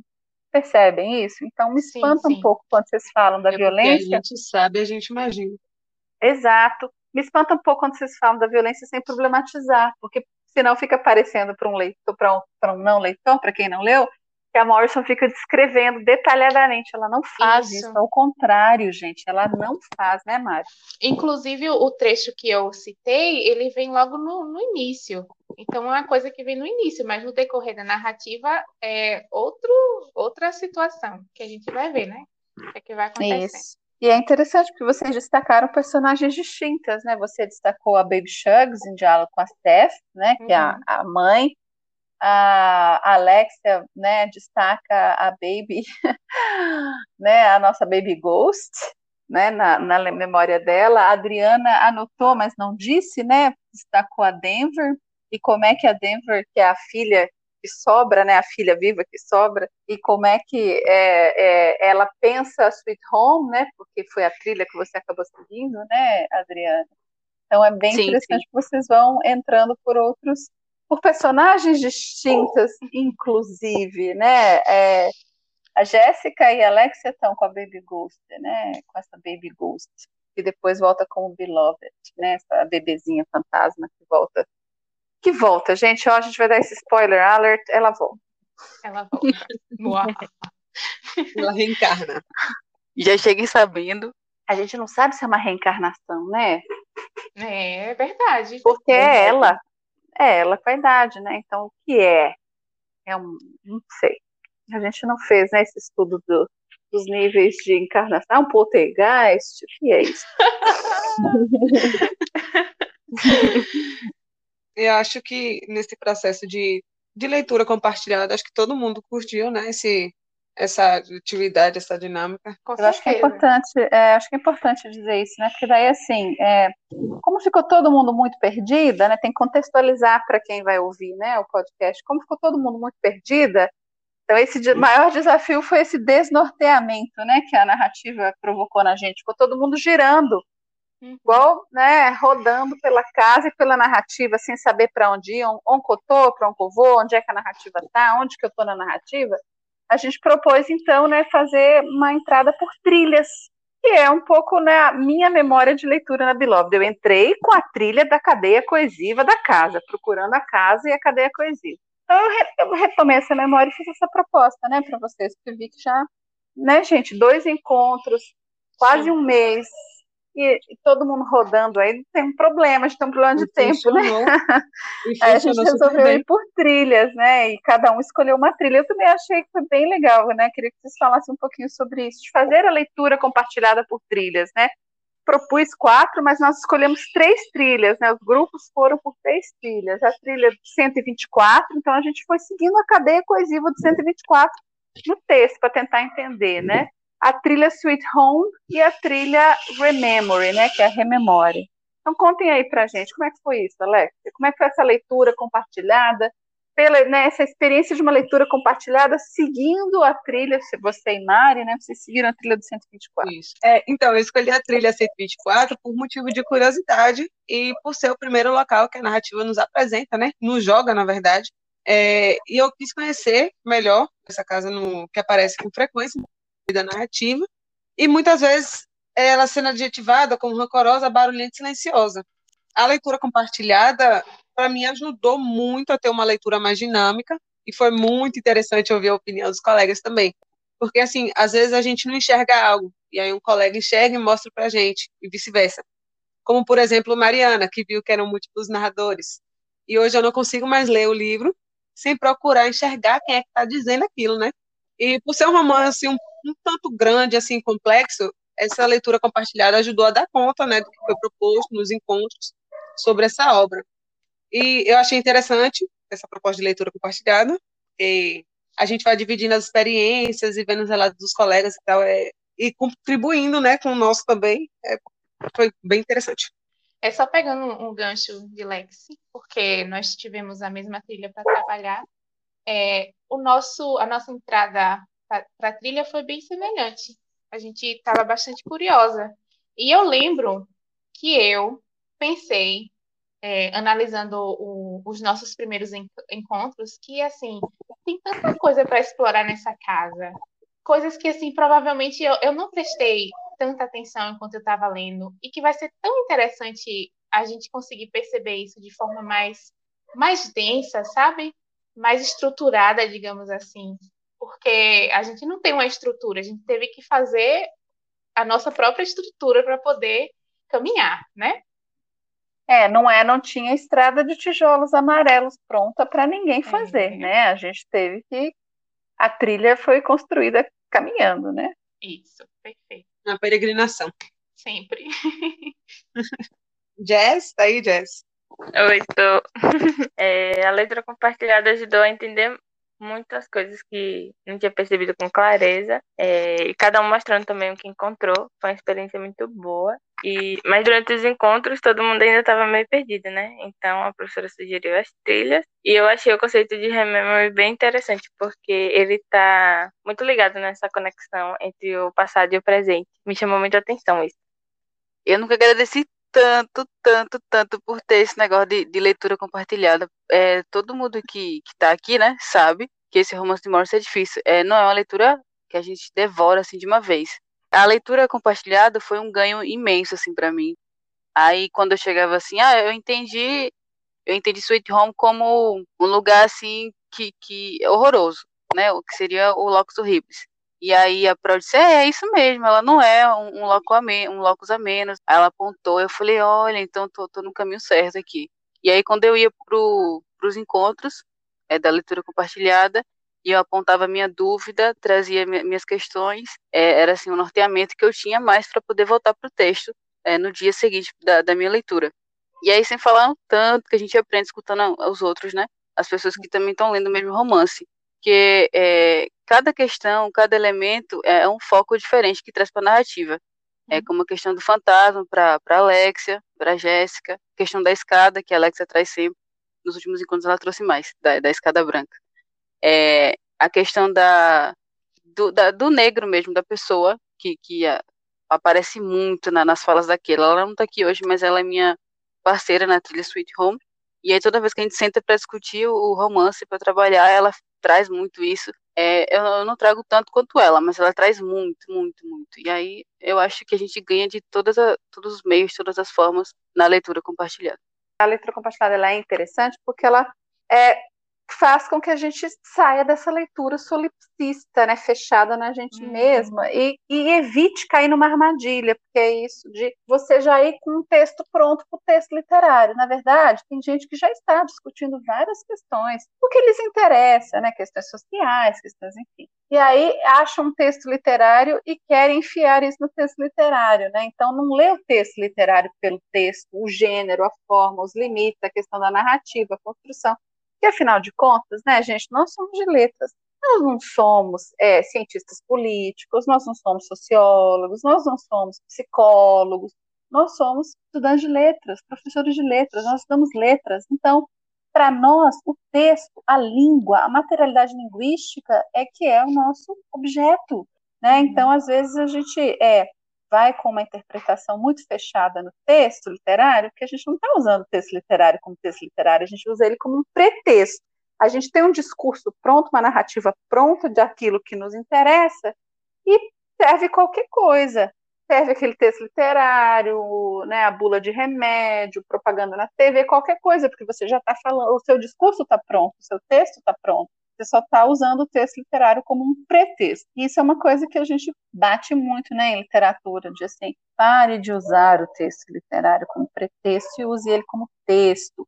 Percebem isso? Então me Sim, espanta um sim. pouco quando vocês falam da É porque a violência. gente sabe, a gente imagina. Exato. Me espanta um pouco quando vocês falam da violência sem problematizar, porque senão fica parecendo para um leitor, para um, para um não leitor, para quem não leu, que a Morrison fica descrevendo detalhadamente. Ela não faz Isso. isso, ao contrário, gente. Ela não faz, né, Mari? Inclusive, o trecho que eu citei, ele vem logo no, no início. Então, é uma coisa que vem no início, mas no decorrer da narrativa é outro, outra situação que a gente vai ver, né? O que, é que vai acontecer. Isso. E é interessante porque vocês destacaram personagens distintas, né? Você destacou a Baby Shugs em diálogo com a Steph, né? Que é a, Uhum. a mãe. A Alexia, né? Destaca a Baby, né? A nossa Baby Ghost, né? Na, na memória dela. A Adriana anotou, mas não disse, né? Destacou a Denver. E como é que a Denver, que é a filha que sobra, né, a filha viva que sobra, e como é que é, é, ela pensa Sweet Home, né, porque foi a trilha que você acabou seguindo, né, Adriana? Então é bem sim, interessante sim. que vocês vão entrando por outros, por personagens distintas, inclusive, né? É, a Jéssica e a Alexia estão com a Baby Ghost, né? Com essa Baby Ghost, que depois volta como Beloved, né? Essa bebezinha fantasma que volta que volta, gente. Ó, a gente vai dar esse spoiler alert. Ela volta. Ela volta. Boa. ela reencarna. Já cheguei sabendo. A gente não sabe se é uma reencarnação, né? É, é verdade. Porque é ela. É ela com a idade, né? Então, o que é? É um. Não sei. A gente não fez, né, esse estudo do, dos níveis de encarnação. É um poltergeist? O que é isso? eu acho que nesse processo de, de leitura compartilhada, acho que todo mundo curtiu, né, esse, essa atividade, essa dinâmica. Com eu acho que é importante, é, acho que é importante dizer isso, né? Porque daí assim, é, como ficou todo mundo muito perdida, né? Tem que contextualizar para quem vai ouvir, né, o podcast. Como ficou todo mundo muito perdida, então esse maior desafio foi esse desnorteamento, né, que a narrativa provocou na gente. Ficou todo mundo girando Uhum. Igual, né, rodando pela casa e pela narrativa, sem saber para onde ir, onde eu estou, para onde eu vou, onde é que a narrativa está, onde que eu estou na narrativa. A gente propôs, então, né, fazer uma entrada por trilhas, que é um pouco né, a minha memória de leitura na Beloved. Eu entrei com a trilha da cadeia coesiva da casa, procurando a casa e a cadeia coesiva. Então, eu retomei essa memória e fiz essa proposta, né, para vocês, porque eu vi que já, né, gente, dois encontros, quase um mês, e, e, todo mundo rodando aí, tem um problema, a gente tem um problema de e tempo, né? a gente resolveu ir por trilhas, né? E cada um escolheu uma trilha. Eu também achei que foi bem legal, né? Queria que vocês falassem um pouquinho sobre isso, de fazer a leitura compartilhada por trilhas, né? Propus quatro, mas nós escolhemos três trilhas, né? Os grupos foram por três trilhas. A trilha 124, então a gente foi seguindo a cadeia coesiva do 124 no texto para tentar entender, né? A trilha Sweet Home e a trilha Rememory, né, que é a Rememore. Então contem aí pra gente, como é que foi isso, Alex? Como é que foi essa leitura compartilhada, pela, né, essa experiência de uma leitura compartilhada seguindo a trilha, você e Mari, né, vocês seguiram a trilha do 124. Isso. É, então, eu escolhi a trilha 124 por motivo de curiosidade e por ser o primeiro local que a narrativa nos apresenta, né, nos joga, na verdade, é, e eu quis conhecer melhor essa casa no, que aparece com frequência da narrativa, e muitas vezes ela sendo adjetivada como rancorosa, barulhenta e silenciosa. A leitura compartilhada, para mim, ajudou muito a ter uma leitura mais dinâmica, e foi muito interessante ouvir a opinião dos colegas também. Porque, assim, às vezes a gente não enxerga algo, e aí um colega enxerga e mostra para a gente, e vice-versa. Como, por exemplo, Mariana, que viu que eram múltiplos narradores. E hoje eu não consigo mais ler o livro sem procurar enxergar quem é que está dizendo aquilo, né? E por ser um romance um um tanto grande, assim, complexo, essa leitura compartilhada ajudou a dar conta, né, do que foi proposto nos encontros sobre essa obra. E eu achei interessante essa proposta de leitura compartilhada, e a gente vai dividindo as experiências e vendo os relatos dos colegas e tal, é, e contribuindo, né, com o nosso também, é, foi bem interessante. É só pegando um gancho de Lexi, porque nós tivemos a mesma trilha para trabalhar. É, o nosso, a nossa entrada para a trilha foi bem semelhante. A gente estava bastante curiosa. E eu lembro que eu pensei, é, analisando o, os nossos primeiros encontros, que assim tem tanta coisa para explorar nessa casa, coisas que assim provavelmente eu, eu não prestei tanta atenção enquanto eu estava lendo e que vai ser tão interessante a gente conseguir perceber isso de forma mais mais densa, sabe? Mais estruturada, digamos assim porque a gente não tem uma estrutura, a gente teve que fazer a nossa própria estrutura para poder caminhar, né? É, não é, não tinha estrada de tijolos amarelos pronta para ninguém fazer, é. né? A gente teve que a trilha foi construída caminhando, né? Isso, perfeito. Na peregrinação. Sempre. Jess, tá aí, Jess? Oi, estou. É, a letra compartilhada ajudou a entender muitas coisas que não tinha percebido com clareza, é, e cada um mostrando também o que encontrou. Foi uma experiência muito boa. E, mas durante os encontros, todo mundo ainda estava meio perdido, né? Então a professora sugeriu as trilhas, e eu achei o conceito de Remember bem interessante, porque ele está muito ligado nessa conexão entre o passado e o presente. Me chamou muita atenção isso. Eu nunca agradeci tanto, tanto, tanto por ter esse negócio de, de leitura compartilhada. É, todo mundo que, que tá aqui, né, sabe que esse romance de Morse é difícil. É, não é uma leitura que a gente devora assim de uma vez. A leitura compartilhada foi um ganho imenso assim para mim. Aí quando eu chegava assim, ah, eu entendi, eu entendi Sweet Home como um lugar assim que, que é horroroso, né? O que seria o Locus Horribilis. E aí a Pro disse, é, é isso mesmo, ela não é um, um, a um locus a menos. Aí ela apontou, eu falei, olha, então tô, tô no caminho certo aqui. E aí quando eu ia pro, pros encontros é, da leitura compartilhada, e eu apontava minha dúvida, trazia minhas questões, é, era assim um norteamento que eu tinha mais para poder voltar pro texto é, no dia seguinte da, da minha leitura. E aí sem falar tanto que a gente aprende escutando os outros, né? As pessoas que também estão lendo o mesmo romance porque é, cada questão, cada elemento é um foco diferente que traz para a narrativa. É uhum. como a questão do fantasma para Alexia, para Jéssica, questão da escada, que a Alexia traz sempre. Nos últimos encontros ela trouxe mais, da, da escada branca. É, a questão da do, da, do negro mesmo, da pessoa, que, que a, aparece muito na, nas falas daquela. Ela não está aqui hoje, mas ela é minha parceira na trilha Sweet Home. E aí toda vez que a gente senta para discutir o romance, para trabalhar, ela traz muito isso. É, eu, não trago tanto quanto ela, mas ela traz muito, muito, muito. E aí eu acho que a gente ganha de todas a, todos os meios, todas as formas na leitura compartilhada. A leitura compartilhada é interessante porque ela é, faz com que a gente saia dessa leitura solipsista, né, fechada na gente uhum. mesma e, e, evite cair numa armadilha, porque é isso de você já ir com um texto pronto para o texto literário. Na verdade, tem gente que já está discutindo várias questões, o que lhes interessa, né, questões sociais, questões, enfim. E aí acham um texto literário e querem enfiar isso no texto literário, né? Então não lê o texto literário pelo texto, o gênero, a forma, os limites, a questão da narrativa, a construção porque, afinal de contas, né, gente, nós somos de letras. Nós não somos é, cientistas políticos, nós não somos sociólogos, nós não somos psicólogos, nós somos estudantes de letras, professores de letras, nós estudamos letras. Então, para nós, o texto, a língua, a materialidade linguística é que é o nosso objeto. Né? Então, às vezes, a gente é, vai com uma interpretação muito fechada no texto literário, que a gente não está usando o texto literário como texto literário, a gente usa ele como um pretexto. A gente tem um discurso pronto, uma narrativa pronta de aquilo que nos interessa e serve qualquer coisa. Serve aquele texto literário, né, a bula de remédio, propaganda na TV, qualquer coisa, porque você já está falando, o seu discurso está pronto, o seu texto está pronto. Você só está usando o texto literário como um pretexto. E isso é uma coisa que a gente bate muito né, em literatura, de assim, pare de usar o texto literário como pretexto e use ele como texto.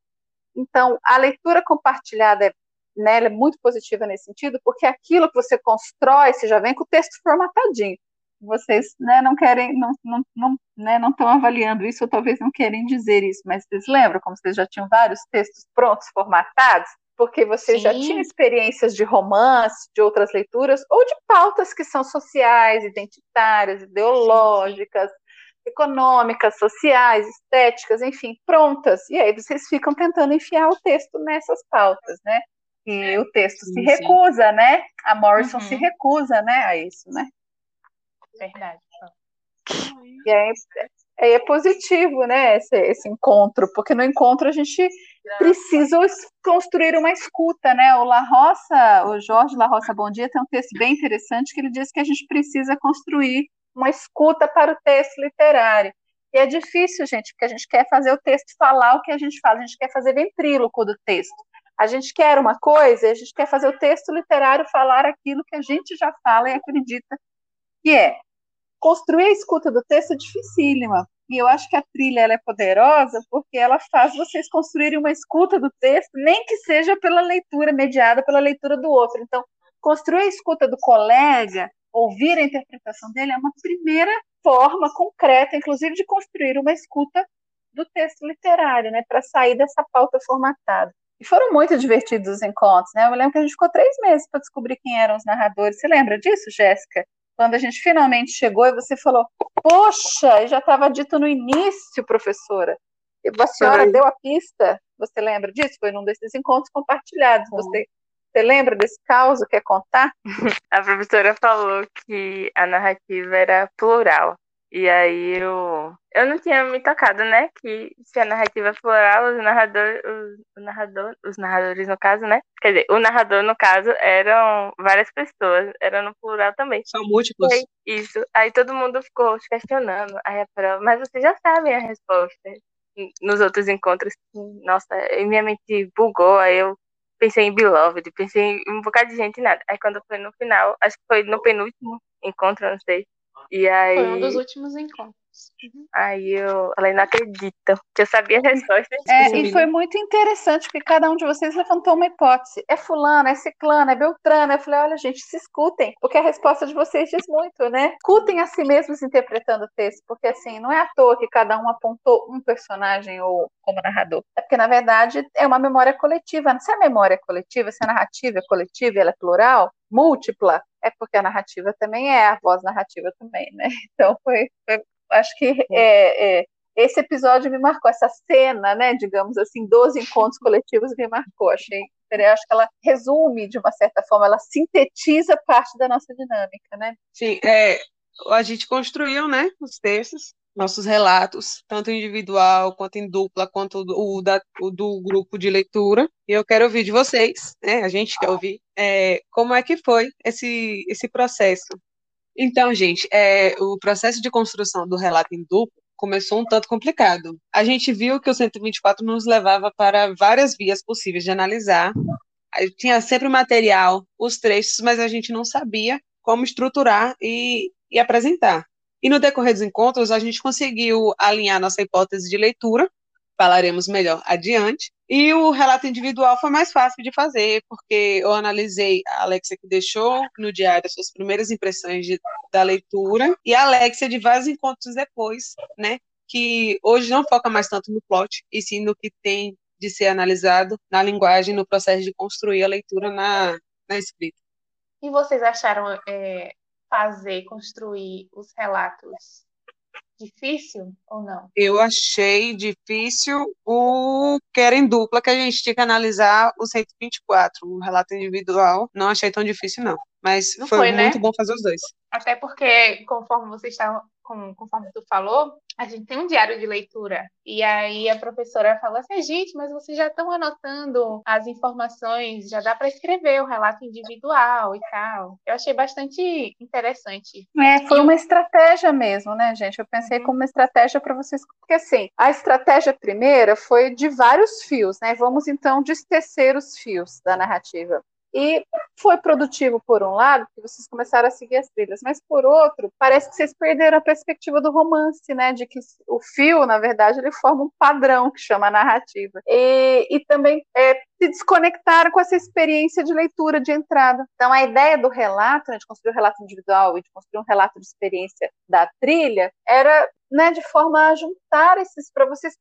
Então, a leitura compartilhada é, né, é muito positiva nesse sentido, porque aquilo que você constrói, você já vem com o texto formatadinho. Vocês né, não querem, não estão não, não, né, não avaliando isso, ou talvez não querem dizer isso, mas vocês lembram como vocês já tinham vários textos prontos, formatados? Porque você Sim. já tinha experiências de romance, de outras leituras, ou de pautas que são sociais, identitárias, ideológicas, econômicas, sociais, estéticas, enfim, prontas. E aí vocês ficam tentando enfiar o texto nessas pautas, né? E o texto sim, se recusa, sim. né? A Morrison uhum. se recusa, né, a isso, né? Verdade. E aí, aí é positivo, né, esse, esse encontro, porque no encontro a gente precisa construir uma escuta, né? O La Roça, o Jorge La Roça Bom Dia tem um texto bem interessante que ele diz que a gente precisa construir uma escuta para o texto literário. E é difícil, gente, porque a gente quer fazer o texto falar o que a gente fala, a gente quer fazer ventríloco do texto. A gente quer uma coisa, a gente quer fazer o texto literário falar aquilo que a gente já fala e acredita que é. Construir a escuta do texto é dificílima, e eu acho que a trilha ela é poderosa porque ela faz vocês construírem uma escuta do texto, nem que seja pela leitura, mediada pela leitura do outro. Então, construir a escuta do colega, ouvir a interpretação dele, é uma primeira forma concreta, inclusive, de construir uma escuta do texto literário, né, para sair dessa pauta formatada. E foram muito divertidos os encontros, né? Eu lembro que a gente ficou três meses para descobrir quem eram os narradores. Você lembra disso, Jéssica? Quando a gente finalmente chegou e você falou, poxa, já estava dito no início, professora. E a senhora deu a pista. Você lembra disso? Foi num desses encontros compartilhados. Você, você lembra desse caos? Quer contar? A professora falou que a narrativa era plural. E aí eu, eu não tinha me tocado, né? Que se a narrativa é plural, os, narrador, os, o narrador, os narradores, no caso, né? Quer dizer, o narrador, no caso, eram várias pessoas, era no plural também. São múltiplos. Aí, isso. Aí todo mundo ficou questionando. Aí a prova, mas vocês já sabem a resposta. Nos outros encontros, nossa, minha mente bugou, aí eu pensei em Beloved, pensei em um bocado de gente e nada. Aí quando foi no final, acho que foi no penúltimo encontro, não sei e aí... Foi um dos últimos encontros. Uhum. Aí eu falei, não acredito, que eu sabia a resposta. É, e foi muito interessante, porque cada um de vocês levantou uma hipótese. É fulano, é ciclano, é beltrano. Eu falei, olha, gente, se escutem, porque a resposta de vocês diz muito, né? Escutem a si mesmos interpretando o texto, porque assim, não é à toa que cada um apontou um personagem ou como narrador. É porque, na verdade, é uma memória coletiva. Se a memória é coletiva, se a narrativa é coletiva e ela é plural, múltipla, é porque a narrativa também é, a voz narrativa também, né? Então foi, foi acho que é, é, esse episódio me marcou, essa cena, né, digamos assim, dos encontros coletivos me marcou, achei, acho que ela resume, de uma certa forma, ela sintetiza parte da nossa dinâmica, né? Sim, é, a gente construiu, né, os textos, nossos relatos, tanto individual quanto em dupla, quanto o, da, o do grupo de leitura. E eu quero ouvir de vocês, né? A gente quer ouvir é, como é que foi esse, esse processo. Então, gente, é, o processo de construção do relato em dupla começou um tanto complicado. A gente viu que o 124 nos levava para várias vias possíveis de analisar. Tinha sempre o material, os trechos, mas a gente não sabia como estruturar e, e apresentar. E no decorrer dos encontros, a gente conseguiu alinhar nossa hipótese de leitura, falaremos melhor adiante. E o relato individual foi mais fácil de fazer, porque eu analisei a Alexia que deixou no diário as suas primeiras impressões de, da leitura, e a Alexia de vários encontros depois, né? Que hoje não foca mais tanto no plot, e sim no que tem de ser analisado na linguagem, no processo de construir a leitura na, na escrita. E vocês acharam é, fazer, construir os relatos difícil ou não? Eu achei difícil o querem dupla, que a gente tinha que analisar o 124, o relato individual. Não achei tão difícil, não. Mas foi, foi, muito né? bom fazer os dois. Até porque, conforme vocês estavam como, conforme tu falou, a gente tem um diário de leitura. E aí a professora falou assim: gente, mas vocês já estão anotando as informações, já dá para escrever o relato individual e tal. Eu achei bastante interessante. É, foi uma estratégia mesmo, né, gente? Eu pensei uhum. como uma estratégia para vocês. Porque assim, a estratégia primeira foi de vários fios, né? Vamos então destecer os fios da narrativa. E foi produtivo por um lado, porque vocês começaram a seguir as trilhas, mas por outro, parece que vocês perderam a perspectiva do romance, né? De que o fio, na verdade, ele forma um padrão que chama narrativa. E, e também é, se desconectaram com essa experiência de leitura de entrada. Então, a ideia do relato, né, de construir um relato individual e de construir um relato de experiência da trilha, era né, de forma a juntar esses para vocês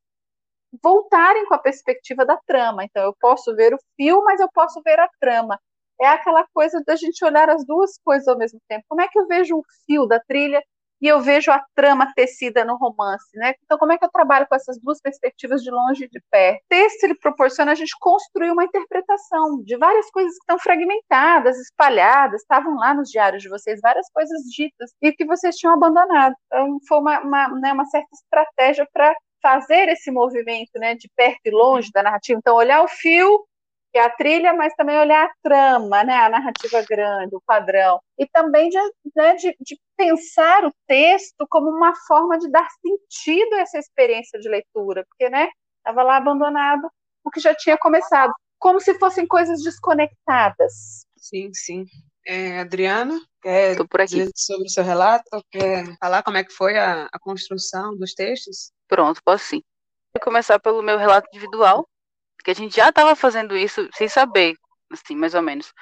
voltarem com a perspectiva da trama. Então, eu posso ver o fio, mas eu posso ver a trama. É aquela coisa da gente olhar as duas coisas ao mesmo tempo. Como é que eu vejo o fio da trilha e eu vejo a trama tecida no romance, né? Então, como é que eu trabalho com essas duas perspectivas de longe e de perto? O texto ele proporciona a gente construir uma interpretação de várias coisas que estão fragmentadas, espalhadas, estavam lá nos diários de vocês, várias coisas ditas e que vocês tinham abandonado. Então, foi uma, uma, né, uma certa estratégia para fazer esse movimento né, de perto e longe da narrativa. Então, olhar o fio, que é a trilha, mas também olhar a trama, né, a narrativa grande, o padrão. E também de, né, de, de pensar o texto como uma forma de dar sentido a essa experiência de leitura, porque né, estava lá abandonado o que já tinha começado, como se fossem coisas desconectadas. Sim, sim. É, Adriana, quer Tô por aqui. dizer sobre o seu relato? Quer falar como é que foi a, a construção dos textos? Pronto, posso sim. Vou começar pelo meu relato individual, porque a gente já estava fazendo isso sem saber, assim, mais ou menos.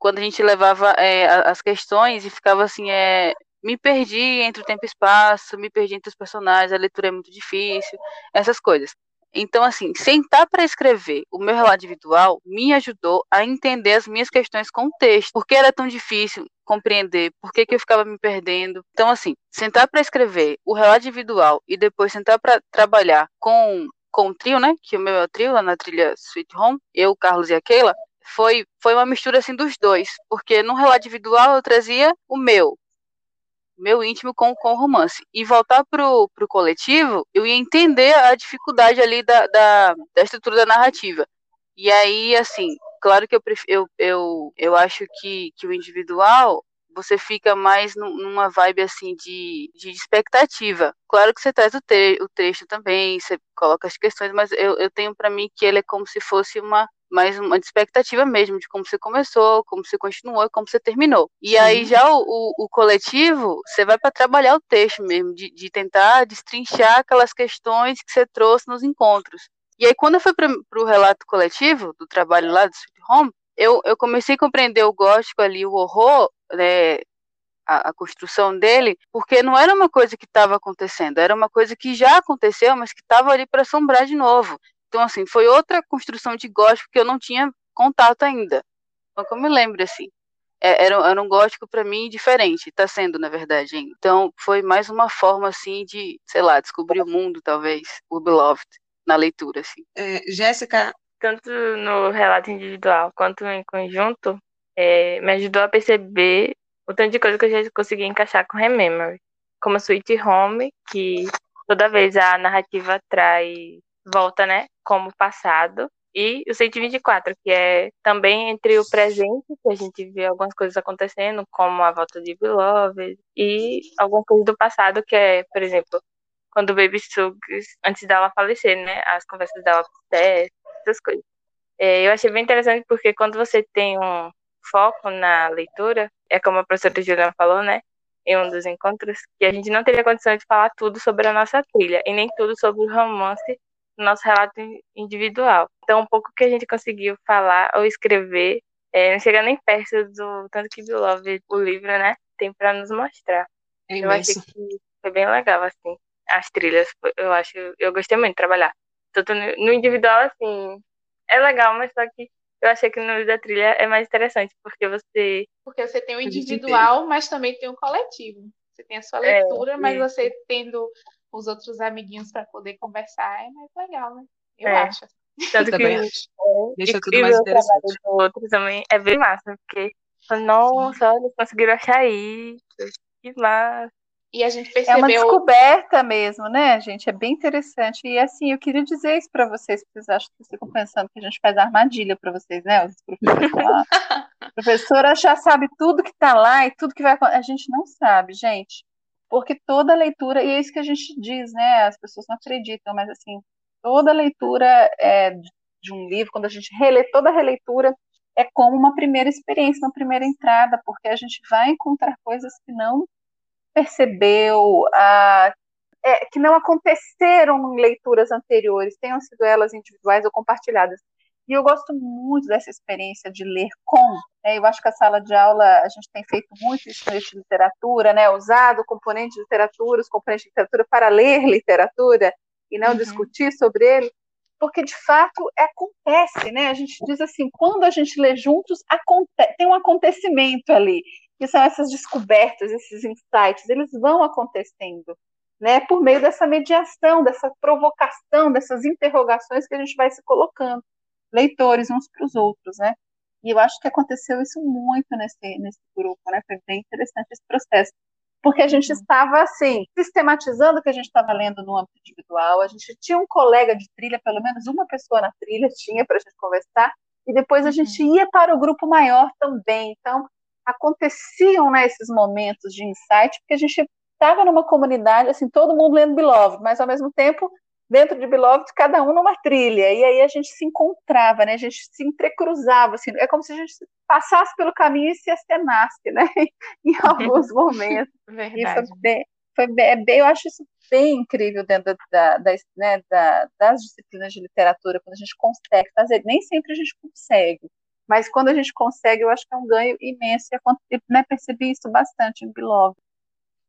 Quando a gente levava é, as questões e ficava assim, é, me perdi entre o tempo e espaço, me perdi entre os personagens, a leitura é muito difícil, essas coisas. Então, assim, sentar para escrever o meu relato individual me ajudou a entender as minhas questões com o texto. Por que era tão difícil compreender? Por que, que eu ficava me perdendo? Então, assim, sentar para escrever o relato individual e depois sentar para trabalhar com, com o trio, né? Que o meu é o trio lá na trilha Sweet Home, eu, Carlos e a Keila, foi, foi uma mistura assim dos dois. Porque no relato individual eu trazia o meu, meu íntimo com, com o romance. E voltar pro, pro coletivo, eu ia entender a dificuldade ali da, da, da estrutura da narrativa. E aí, assim, claro que eu, eu, eu, eu acho que, que o individual você fica mais numa vibe assim de, de expectativa. Claro que você traz o, te, o texto também, você coloca as questões, mas eu, eu tenho para mim que ele é como se fosse uma mais uma expectativa mesmo de como você começou, como você continuou e como você terminou. E aí já o, o, o, coletivo, você vai para trabalhar o texto mesmo, de, de tentar destrinchar aquelas questões que você trouxe nos encontros. E aí quando eu fui para o relato coletivo, do trabalho lá do Sweet Home, eu, eu comecei a compreender o gótico ali, o horror, né, a, a, construção dele, porque não era uma coisa que estava acontecendo, era uma coisa que já aconteceu, mas que estava ali para assombrar de novo. Então, assim, foi outra construção de gótico que eu não tinha contato ainda. Então, como eu lembro, assim, é, era, era um gótico para mim diferente, está sendo, na verdade. Ainda. Então, foi mais uma forma, assim, de, sei lá, descobrir o mundo, talvez, o Beloved, na leitura, assim. É, Jéssica? Tanto no relato individual quanto em conjunto, é, me ajudou a perceber o tanto de coisa que eu já consegui encaixar com Remember. Como Sweet Home, que toda vez a narrativa traz volta, né, como passado, e o 124, que é também entre o presente, que a gente vê algumas coisas acontecendo, como a volta de Beloved, e alguma coisa do passado, que é, por exemplo, quando o Baby Suggs, antes dela falecer, né, as conversas dela com essas coisas. É, eu achei bem interessante porque quando você tem um foco na leitura, é como a professora Juliana falou, né, em um dos encontros, que a gente não teria condição de falar tudo sobre a nossa trilha, e nem tudo sobre o romance nosso relato individual. Então, um pouco que a gente conseguiu falar ou escrever, é, não chega nem perto do tanto que Beloved, o livro, né, tem para nos mostrar. É eu acho que foi bem legal, assim, as trilhas, eu acho, eu gostei muito de trabalhar. Tanto no individual, assim, é legal, mas só que eu achei que no da trilha é mais interessante, porque você... Porque você tem o individual, mas também tem o coletivo. Você tem a sua é, leitura, é, mas você tendo os outros amiguinhos para poder conversar, é mais legal, né? Eu é. acho. Tanto que acho. É, Deixa tudo mais interessante. O outro também é bem massa, porque, nossa, olha, conseguiram achar isso, que massa. E a gente percebeu. É uma descoberta mesmo, né, gente? É bem interessante. E assim, eu queria dizer isso para vocês, porque vocês acham que vocês ficam pensando que a gente faz armadilha para vocês, né? Os professores lá. a professora já sabe tudo que está lá e tudo que vai acontecer. A gente não sabe, gente porque toda leitura, e é isso que a gente diz, né? As pessoas não acreditam, mas assim, toda leitura é, de um livro, quando a gente relê toda a releitura, é como uma primeira experiência, uma primeira entrada, porque a gente vai encontrar coisas que não percebeu, a, é, que não aconteceram em leituras anteriores, tenham sido elas individuais ou compartilhadas. E eu gosto muito dessa experiência de ler com. Né? Eu acho que a sala de aula, a gente tem feito muito isso no de literatura, né? usado o componente de literatura, os componentes de literatura para ler literatura e não uhum. discutir sobre ele, porque de fato acontece, né? A gente diz assim, quando a gente lê juntos, tem um acontecimento ali, que são essas descobertas, esses insights, eles vão acontecendo. Né, por meio dessa mediação, dessa provocação, dessas interrogações que a gente vai se colocando leitores uns para os outros, né? E eu acho que aconteceu isso muito nesse, nesse grupo, né? Foi bem interessante esse processo. Porque a gente uhum. estava, assim, sistematizando o que a gente estava lendo no âmbito individual, a gente tinha um colega de trilha, pelo menos uma pessoa na trilha tinha para a gente conversar, e depois a gente uhum. ia para o grupo maior também. Então, aconteciam né, esses momentos de insight, porque a gente estava numa comunidade, assim, todo mundo lendo Beloved, mas ao mesmo tempo dentro de Beloved, cada um numa trilha. E aí a gente se encontrava, né? A gente se entrecruzava, assim. É como se a gente passasse pelo caminho e se acenasse, né? em alguns momentos. Verdade. E foi bem, foi bem, é bem, eu acho isso bem incrível dentro da, da, né, da, das disciplinas de literatura, quando a gente consegue fazer. Nem sempre a gente consegue, mas quando a gente consegue, eu acho que é um ganho imenso. E né, percebi isso bastante em Beloved.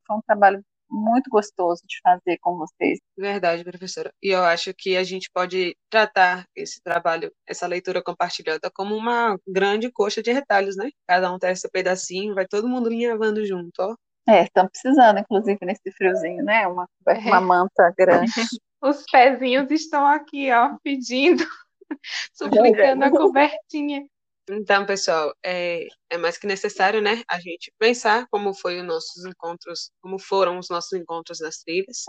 Foi um trabalho muito gostoso de fazer com vocês. Verdade, professora. E eu acho que a gente pode tratar esse trabalho, essa leitura compartilhada, como uma grande coxa de retalhos, né? Cada um testa um pedacinho, vai todo mundo linhavando junto, ó. É, estamos precisando, inclusive, nesse friozinho, né? Uma, uma é. manta grande. Os pezinhos estão aqui, ó, pedindo, suplicando a cobertinha. Então, pessoal, é, é mais que necessário, né, a gente pensar como foi os nossos encontros, como foram os nossos encontros nas trilhas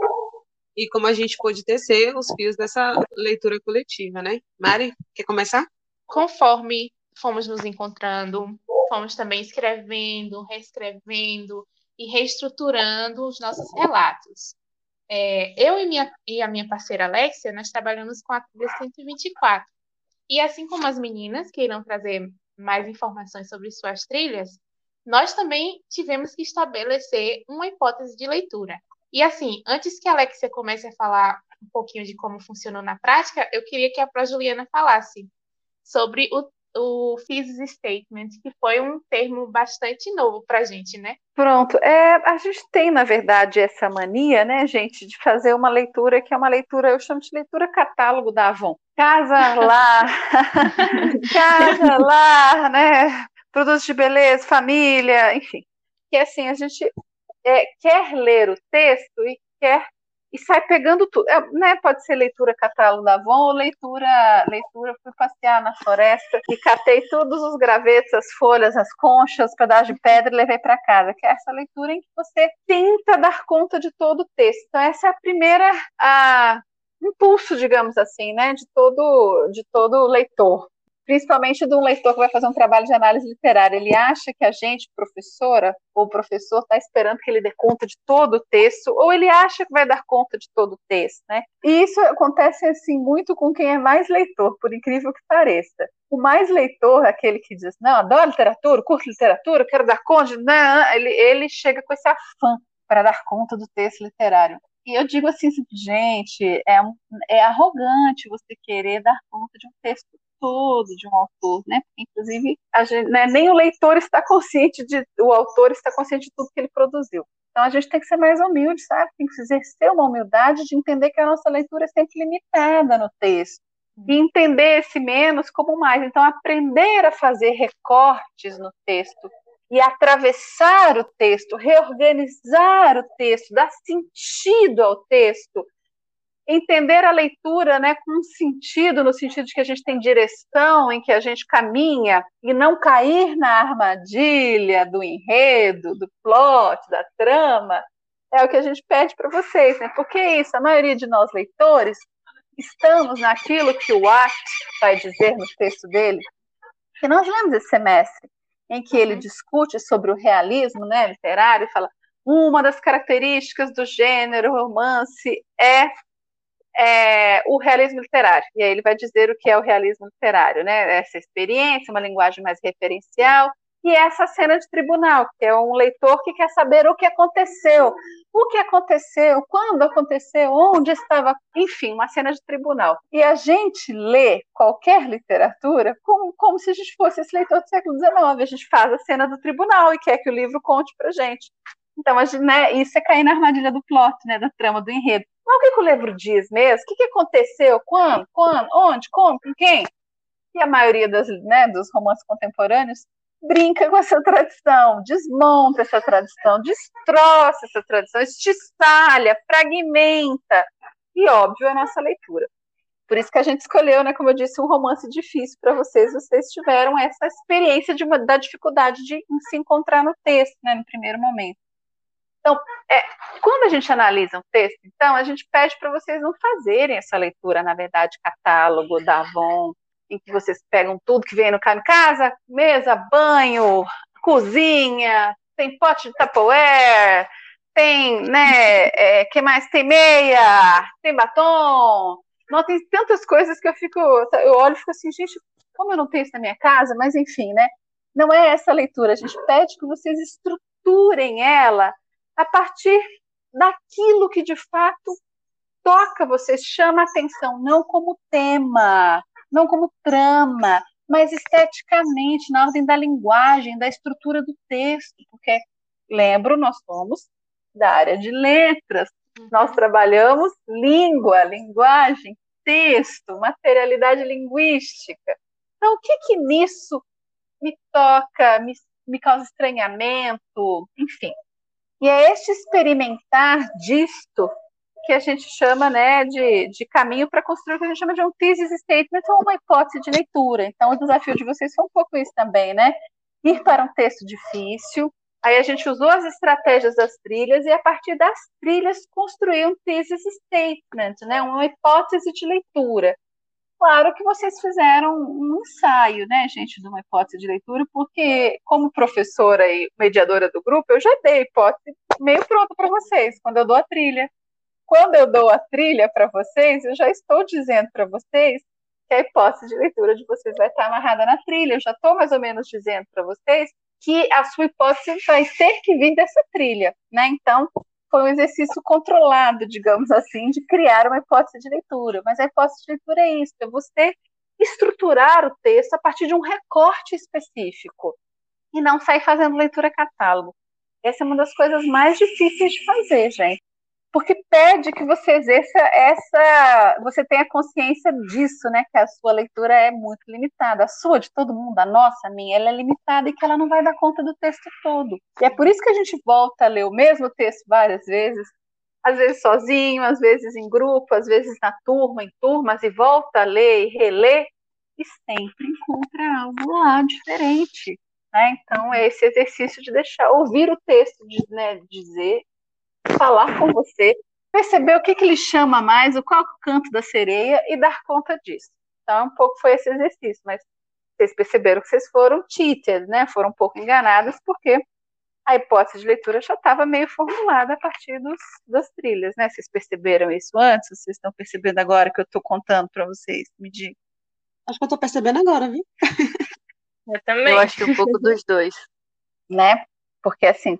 e como a gente pôde tecer os fios dessa leitura coletiva, né? Mari, quer começar? Conforme fomos nos encontrando, fomos também escrevendo, reescrevendo e reestruturando os nossos relatos. É, eu e, minha, e a minha parceira Alexia, nós trabalhamos com a trilha 124, e assim como as meninas que irão trazer mais informações sobre suas trilhas, nós também tivemos que estabelecer uma hipótese de leitura. E assim, antes que a Alexia comece a falar um pouquinho de como funcionou na prática, eu queria que a Pró Juliana falasse sobre o o thesis statement, que foi um termo bastante novo para a gente, né? Pronto. É, a gente tem, na verdade, essa mania, né, gente, de fazer uma leitura que é uma leitura, eu chamo de leitura catálogo da Avon. Casa lá, casa lá, né? Produtos de beleza, família, enfim. Que assim, a gente é, quer ler o texto e quer e sai pegando tudo. É, né, pode ser leitura catálogo da Avon ou leitura, leitura, fui passear na floresta e catei todos os gravetos, as folhas, as conchas, os pedaços de pedra e levei para casa, que é essa leitura em que você tenta dar conta de todo o texto. Então, essa é a primeira a, impulso, digamos assim, né, de todo, de todo leitor principalmente de um leitor que vai fazer um trabalho de análise literária. Ele acha que a gente, professora ou professor, está esperando que ele dê conta de todo o texto, ou ele acha que vai dar conta de todo o texto, né? E isso acontece assim muito com quem é mais leitor, por incrível que pareça. O mais leitor, aquele que diz, não, adoro literatura, curto literatura, quero dar conta, não, ele, ele chega com esse afã para dar conta do texto literário. E eu digo assim, gente, é, é arrogante você querer dar conta de um texto todo de um autor, né? Inclusive, gente, né, nem o leitor está consciente de, o autor está consciente de tudo que ele produziu. Então a gente tem que ser mais humilde, sabe? Tem que exercer uma humildade de entender que a nossa leitura é sempre limitada no texto. E entender esse menos como mais. Então, aprender a fazer recortes no texto e atravessar o texto, reorganizar o texto, dar sentido ao texto, entender a leitura né, com sentido, no sentido de que a gente tem direção, em que a gente caminha, e não cair na armadilha do enredo, do plot, da trama, é o que a gente pede para vocês, né? Porque é isso, a maioria de nós leitores estamos naquilo que o Watt vai dizer no texto dele, que nós lemos esse semestre, em que ele discute sobre o realismo né, literário e fala uma das características do gênero romance é é, o realismo literário. E aí ele vai dizer o que é o realismo literário, né? Essa experiência, uma linguagem mais referencial, e essa cena de tribunal, que é um leitor que quer saber o que aconteceu, o que aconteceu, quando aconteceu, onde estava, enfim, uma cena de tribunal. E a gente lê qualquer literatura como, como se a gente fosse esse leitor do século XIX. A gente faz a cena do tribunal e quer que o livro conte para gente. Então, a gente, né, isso é cair na armadilha do plot, né, da trama, do enredo. Mas o que, que o livro diz mesmo? O que, que aconteceu? Quando? Quando? Onde? Como? Com quem? E a maioria das, né, dos romances contemporâneos brinca com essa tradição, desmonta essa tradição, destroça essa tradição, estissalha, fragmenta. E, óbvio, é a nossa leitura. Por isso que a gente escolheu, né, como eu disse, um romance difícil para vocês. Vocês tiveram essa experiência de uma, da dificuldade de se encontrar no texto, né, no primeiro momento. Então, é, quando a gente analisa um texto, então, a gente pede para vocês não fazerem essa leitura, na verdade, catálogo da Avon, em que vocês pegam tudo que vem no caminho, casa, mesa, banho, cozinha, tem pote de Tupperware, tem, né, é, que mais? Tem meia, tem batom, não, tem tantas coisas que eu fico, eu olho e fico assim, gente, como eu não tenho isso na minha casa, mas enfim, né, não é essa leitura, a gente pede que vocês estruturem ela a partir daquilo que de fato toca você, chama atenção, não como tema, não como trama, mas esteticamente, na ordem da linguagem, da estrutura do texto, porque, lembro, nós somos da área de letras, nós trabalhamos língua, linguagem, texto, materialidade linguística. Então, o que que nisso me toca, me, me causa estranhamento, enfim. E é este experimentar disto que a gente chama né, de, de caminho para construir o que a gente chama de um thesis statement ou uma hipótese de leitura. Então, o desafio de vocês foi um pouco isso também, né? Ir para um texto difícil, aí a gente usou as estratégias das trilhas e, a partir das trilhas, construir um thesis statement, né? uma hipótese de leitura. Claro que vocês fizeram um ensaio, né, gente, de uma hipótese de leitura, porque, como professora e mediadora do grupo, eu já dei hipótese meio pronta para vocês, quando eu dou a trilha quando eu dou a trilha para vocês, eu já estou dizendo para vocês que a hipótese de leitura de vocês vai estar amarrada na trilha. Eu já estou mais ou menos dizendo para vocês que a sua hipótese vai ter que vir dessa trilha, né? Então, foi um exercício controlado, digamos assim, de criar uma hipótese de leitura. Mas a hipótese de leitura é isso, é você estruturar o texto a partir de um recorte específico e não sair fazendo leitura catálogo. Essa é uma das coisas mais difíceis de fazer, gente porque pede que você exerça essa, você tenha consciência disso, né, que a sua leitura é muito limitada, a sua, de todo mundo, a nossa, a minha, ela é limitada e que ela não vai dar conta do texto todo. E é por isso que a gente volta a ler o mesmo texto várias vezes, às vezes sozinho, às vezes em grupo, às vezes na turma, em turmas, e volta a ler e reler, e sempre encontra algo lá diferente. Né? Então, é esse exercício de deixar, ouvir o texto, de, né, dizer falar com você, perceber o que, que lhe chama mais, o qual é o canto da sereia e dar conta disso. Então, um pouco foi esse exercício, mas vocês perceberam que vocês foram cheated, né? Foram um pouco enganadas, porque a hipótese de leitura já estava meio formulada a partir dos, das trilhas, né? Vocês perceberam isso antes? Vocês estão percebendo agora que eu estou contando para vocês? Me diga. Acho que eu estou percebendo agora, viu? Eu também. Eu acho que um pouco dos dois. Né? Porque, assim,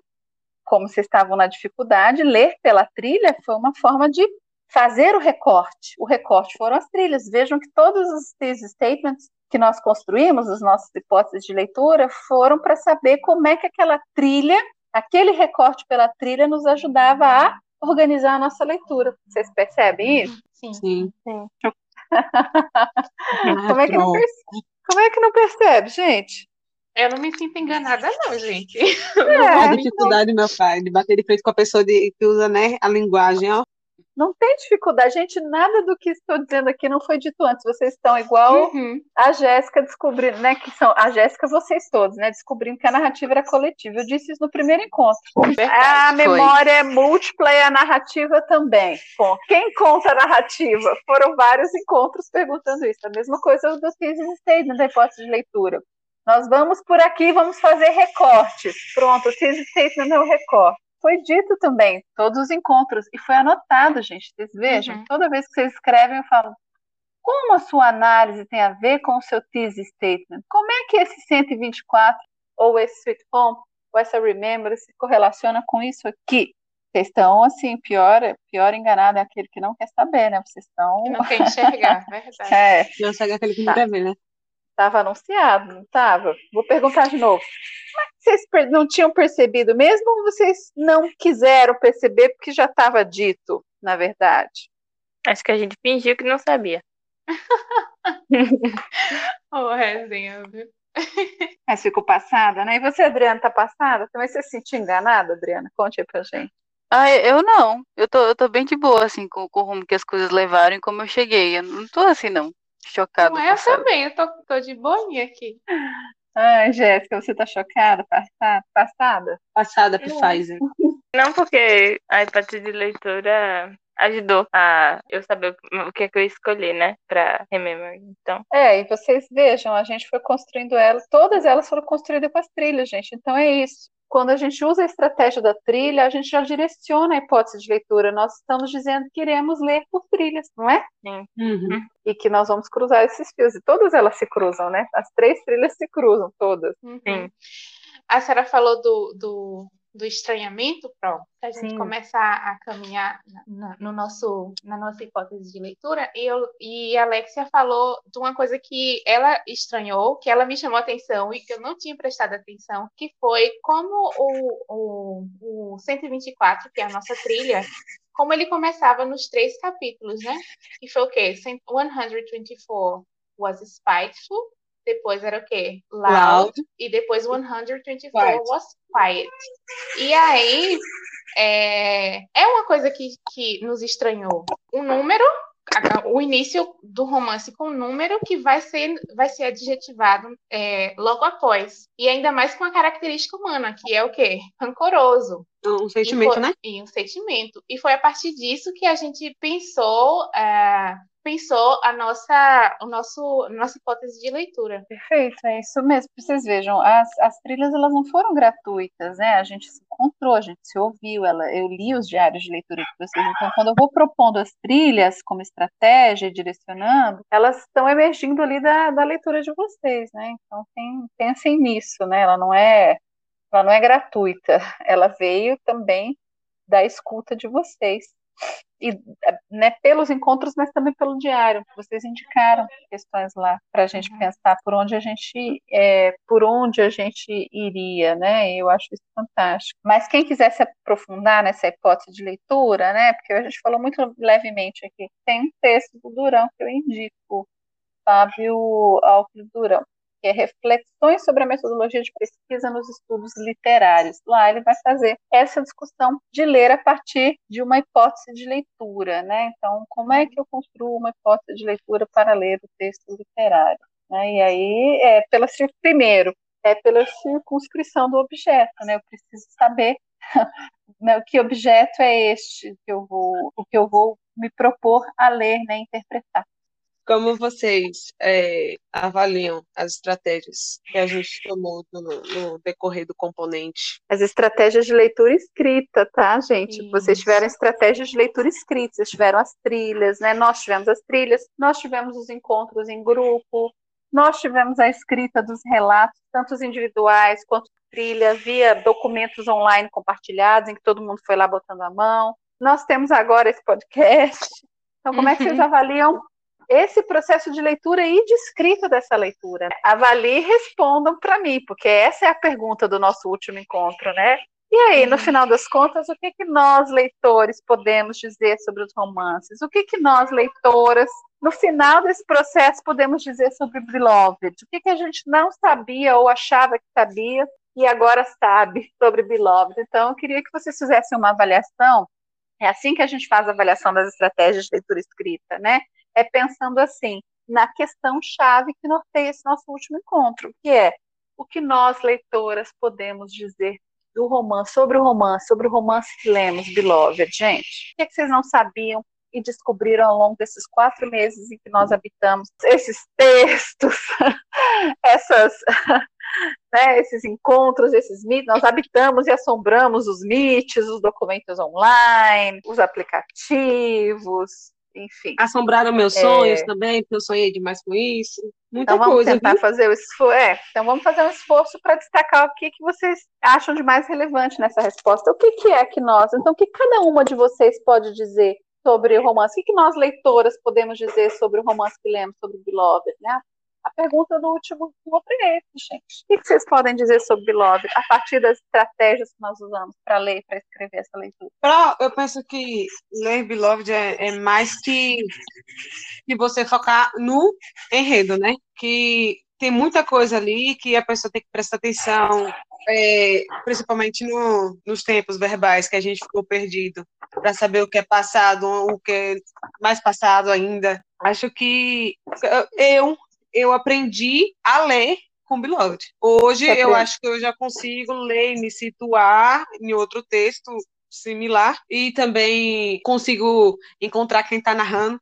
como vocês estavam na dificuldade, ler pela trilha foi uma forma de fazer o recorte. O recorte foram as trilhas. Vejam que todos os thesis statements que nós construímos, as nossas hipóteses de leitura, foram para saber como é que aquela trilha, aquele recorte pela trilha, nos ajudava a organizar a nossa leitura. Vocês percebem isso? Sim. Sim. Sim. como, é que não percebe? como é que não percebe, gente? Eu não me sinto enganada, não, gente. É, a dificuldade, meu pai, de bater de frente com a pessoa de, que usa né, a linguagem, ó. Não tem dificuldade, gente. Nada do que estou dizendo aqui não foi dito antes. Vocês estão igual Uhum. a Jéssica descobrindo, né? Que são a Jéssica, vocês todos, né? Descobrindo que a narrativa era coletiva. Eu disse isso no primeiro encontro. Verdade, a foi. memória é múltipla e a narrativa também. Bom, quem conta a narrativa? Foram vários encontros perguntando isso. A mesma coisa do thesis statement, da hipótese de leitura. Nós vamos por aqui, vamos fazer recortes. Pronto, o thesis statement é o recorte. Foi dito também, todos os encontros, e foi anotado, gente. Vocês vejam, Uhum. toda vez que vocês escrevem, eu falo, como a sua análise tem a ver com o seu thesis statement? Como é que esse 124, ou esse sweet home, ou essa remember se correlaciona com isso aqui? Vocês estão, assim, pior, pior enganado é aquele que não quer saber, né? Vocês estão... Que não quer enxergar, verdade. É, Eu sei aquele que não Tá. quer ver, né? Estava anunciado, não estava? Vou perguntar de novo. Mas vocês não tinham percebido mesmo ou vocês não quiseram perceber porque já estava dito, na verdade? Acho que a gente fingiu que não sabia. Ô, resenha, viu? Mas ficou passada, né? E você, Adriana, tá passada? Também você se sentiu enganada, Adriana? Conte aí pra gente. Ah, eu não. Eu tô, eu tô bem de boa, assim, com, com o rumo que as coisas levaram e como eu cheguei. Eu não tô assim, não. Chocado. Não é, eu também, eu tô, tô de boinha aqui. Ai, Jéssica, você tá chocada, passada? passada? Passada pro Pfizer. Não porque a hipótese de leitura ajudou a eu saber o que é que eu escolhi, né? Pra Remember. Então, É, e vocês vejam, a gente foi construindo ela, todas elas foram construídas com as trilhas, gente. Então é isso. Quando a gente usa a estratégia da trilha, a gente já direciona a hipótese de leitura. Nós estamos dizendo que iremos ler por trilhas, não é? Uhum. E que nós vamos cruzar esses fios. E todas elas se cruzam, né? As três trilhas se cruzam, todas. Uhum. Sim. A senhora falou do, do do estranhamento, para a gente Sim. começar a caminhar na, no nosso, na nossa hipótese de leitura, e, eu, e a Alexia falou de uma coisa que ela estranhou, que ela me chamou a atenção e que eu não tinha prestado atenção, que foi como o, o, o 124, que é a nossa trilha, como ele começava nos três capítulos, né? Que foi o quê? 124 was spiteful, depois era o quê? Loud, Loud. e depois 124 Quiet. was quiet. E aí, é, é uma coisa que, que nos estranhou. O número, o início do romance com o número que vai ser, vai ser adjetivado é, logo após. E ainda mais com a característica humana, que é o quê? Rancoroso. Um sentimento, e foi, né? E um sentimento. E foi a partir disso que a gente pensou, é, pensou a nossa, o nosso, nossa hipótese de leitura. Perfeito, é isso mesmo. Vocês vejam, as, as trilhas elas não foram gratuitas, né? A gente se encontrou, a gente se ouviu, ela, eu li os diários de leitura de vocês. Então, quando eu vou propondo as trilhas como estratégia direcionando, elas estão emergindo ali da, da leitura de vocês, né? Então, tem, pensem nisso, né? Ela não é, ela não é gratuita, ela veio também da escuta de vocês. E né, pelos encontros, mas também pelo diário. Vocês indicaram questões lá para a gente Uhum. pensar por onde a gente é, por onde a gente iria, né? Eu acho isso fantástico. Mas quem quiser se aprofundar nessa hipótese de leitura, né? Porque a gente falou muito levemente aqui, tem um texto do Durão que eu indico, Fábio Alckmin Durão, que é Reflexões sobre a metodologia de pesquisa nos estudos literários. Lá ele vai fazer essa discussão de ler a partir de uma hipótese de leitura, né? Então, como é que eu construo uma hipótese de leitura para ler o texto literário? Né? E aí, é pela primeiro, é pela circunscrição do objeto, né? Eu preciso saber né, que objeto é este que eu vou, o que eu vou me propor a ler, né, interpretar. Como vocês é, avaliam as estratégias que a gente tomou no, no decorrer do componente? As estratégias de leitura escrita, tá, gente? Isso. Vocês tiveram estratégias de leitura escrita, vocês tiveram as trilhas, né? Nós tivemos as trilhas, nós tivemos os encontros em grupo, nós tivemos a escrita dos relatos, tanto os individuais quanto trilha, via documentos online compartilhados, em que todo mundo foi lá botando a mão. Nós temos agora esse podcast. Então, como é que vocês avaliam esse processo de leitura e de escrita dessa leitura? Avalie e respondam para mim, porque essa é a pergunta do nosso último encontro, né? E aí, no final das contas, o que, que nós, leitores, podemos dizer sobre os romances? O que, que nós, leitoras, no final desse processo, podemos dizer sobre Beloved? O que, que a gente não sabia ou achava que sabia e agora sabe sobre Beloved? Então, eu queria que vocês fizessem uma avaliação. É assim que a gente faz a avaliação das estratégias de leitura escrita, né? É pensando assim, na questão-chave que norteia esse nosso último encontro, que é o que nós, leitoras, podemos dizer do romance, sobre o romance, sobre o romance que lemos, Beloved, gente. O que, é que vocês não sabiam e descobriram ao longo desses quatro meses em que nós habitamos esses textos, essas, né, esses encontros, esses mitos, nós habitamos e assombramos os mitos, os documentos online, os aplicativos, enfim. Assombraram meus É. sonhos também, porque eu sonhei demais com isso. Muita Então vamos coisa, tentar viu? fazer o esforço. É, então vamos fazer um esforço para destacar o que, que vocês acham de mais relevante nessa resposta. O que, que é que nós, então, o que cada uma de vocês pode dizer sobre o romance? O que, que nós, leitoras, podemos dizer sobre o romance que lemos, sobre Beloved, né? A pergunta do último esse, gente. O que, que vocês podem dizer sobre Beloved a partir das estratégias que nós usamos para ler, para escrever essa leitura? Pra- eu penso que ler Beloved é, é mais que, que você focar no enredo, né? Que tem muita coisa ali que a pessoa tem que prestar atenção, é, principalmente no, nos tempos verbais que a gente ficou perdido, para saber o que é passado, o que é mais passado ainda. Acho que eu, eu aprendi a ler com Beloved. Hoje Você eu acho que eu já consigo ler e me situar em outro texto similar e também consigo encontrar quem está narrando,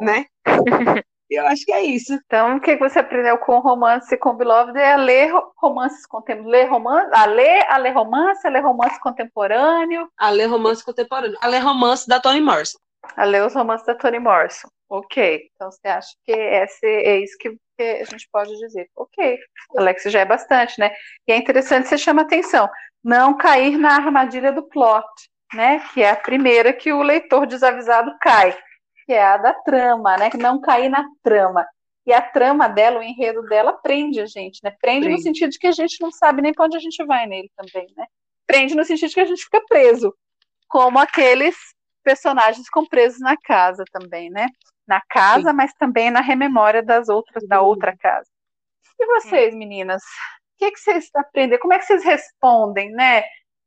né? Eu acho que é isso. Então, o que você aprendeu com romance com Beloved é ler ro- romances contemporâneos, ler romance, a ler, a ler romance, a ler romance contemporâneo, A ler romance contemporâneo. A ler romance da Toni Morrison. a ler os romances da Toni Morrison. Ok, então você acha que esse é isso que a gente pode dizer, ok, Alex já é bastante, né? E é interessante, você chama atenção, não cair na armadilha do plot, né? Que é a primeira que o leitor desavisado cai, que é a da trama, né? Que não cair na trama. E a trama dela, o enredo dela, prende a gente, né? Prende, prende. no sentido de que a gente não sabe nem para onde a gente vai nele também, né? Prende no sentido de que a gente fica preso, como aqueles personagens com presos na casa também, né? Na casa, Sim. mas também na rememória das outras, da outra casa. E vocês, meninas? O que, que vocês aprendem? Como é que vocês respondem, né?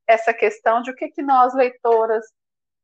Essa questão de o que, que nós, leitoras,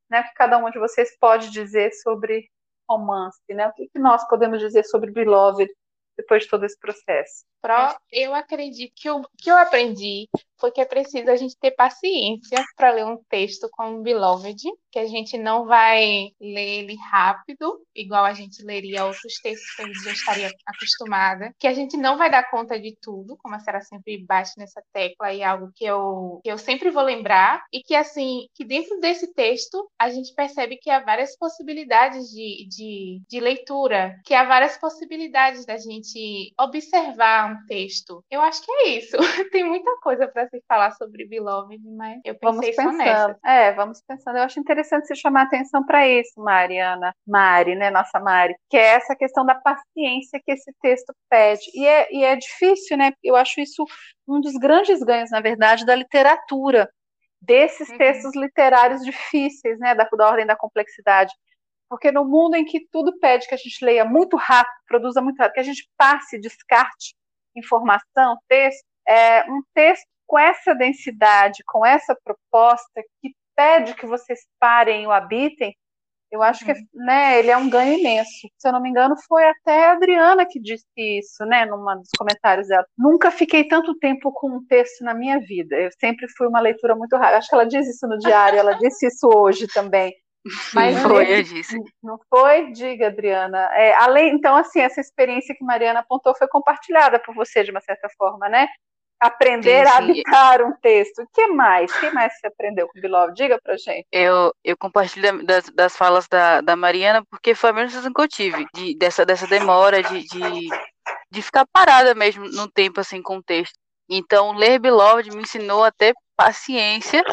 né? Que cada uma de vocês pode dizer sobre romance, né? O que, que nós podemos dizer sobre Beloved depois de todo esse processo? Pro, eu acredito que o que eu aprendi foi que é preciso a gente ter paciência para ler um texto como Beloved, que a gente não vai ler ele rápido, igual a gente leria outros textos que a gente já estaria acostumada, que a gente não vai dar conta de tudo, como a Sarah sempre bate nessa tecla, e é algo que eu, que eu sempre vou lembrar, e que assim, que dentro desse texto a gente percebe que há várias possibilidades de, de, de leitura, que há várias possibilidades da gente observar um texto. Eu acho que é isso. Tem muita coisa para se falar sobre Beloved, mas eu pensei vamos pensando. É, vamos pensando. Eu acho interessante você chamar atenção para isso, Mariana, Mari, né, nossa Mari, que é essa questão da paciência que esse texto pede. E é, e é difícil, né? Eu acho isso um dos grandes ganhos, na verdade, da literatura, desses uhum. textos literários difíceis, né, da, da ordem da complexidade. Porque no mundo em que tudo pede que a gente leia muito rápido, produza muito rápido, que a gente passe, descarte informação, texto, é um texto com essa densidade, com essa proposta que pede que vocês parem e o habitem, eu acho que uhum. né, ele é um ganho imenso. Se eu não me engano, foi até a Adriana que disse isso, né, num dos comentários dela. Nunca fiquei tanto tempo com um texto na minha vida. Eu sempre fui uma leitura muito rara. Acho que ela diz isso no diário, ela disse isso hoje também. Mas foi, eu disse. Não foi? Diga, Adriana. É, além, então, assim, essa experiência que Mariana apontou foi compartilhada por você, de uma certa forma, né? Aprender sim, sim. a habitar um texto. O que mais? O que mais você aprendeu com o Bilov? Diga pra gente. Eu, eu compartilho das, das falas da, da Mariana, porque foi a mesma sensação que eu tive, de, dessa, dessa demora, de, de, de ficar parada mesmo no tempo, assim, com o texto. Então, ler Beloved me ensinou a ter paciência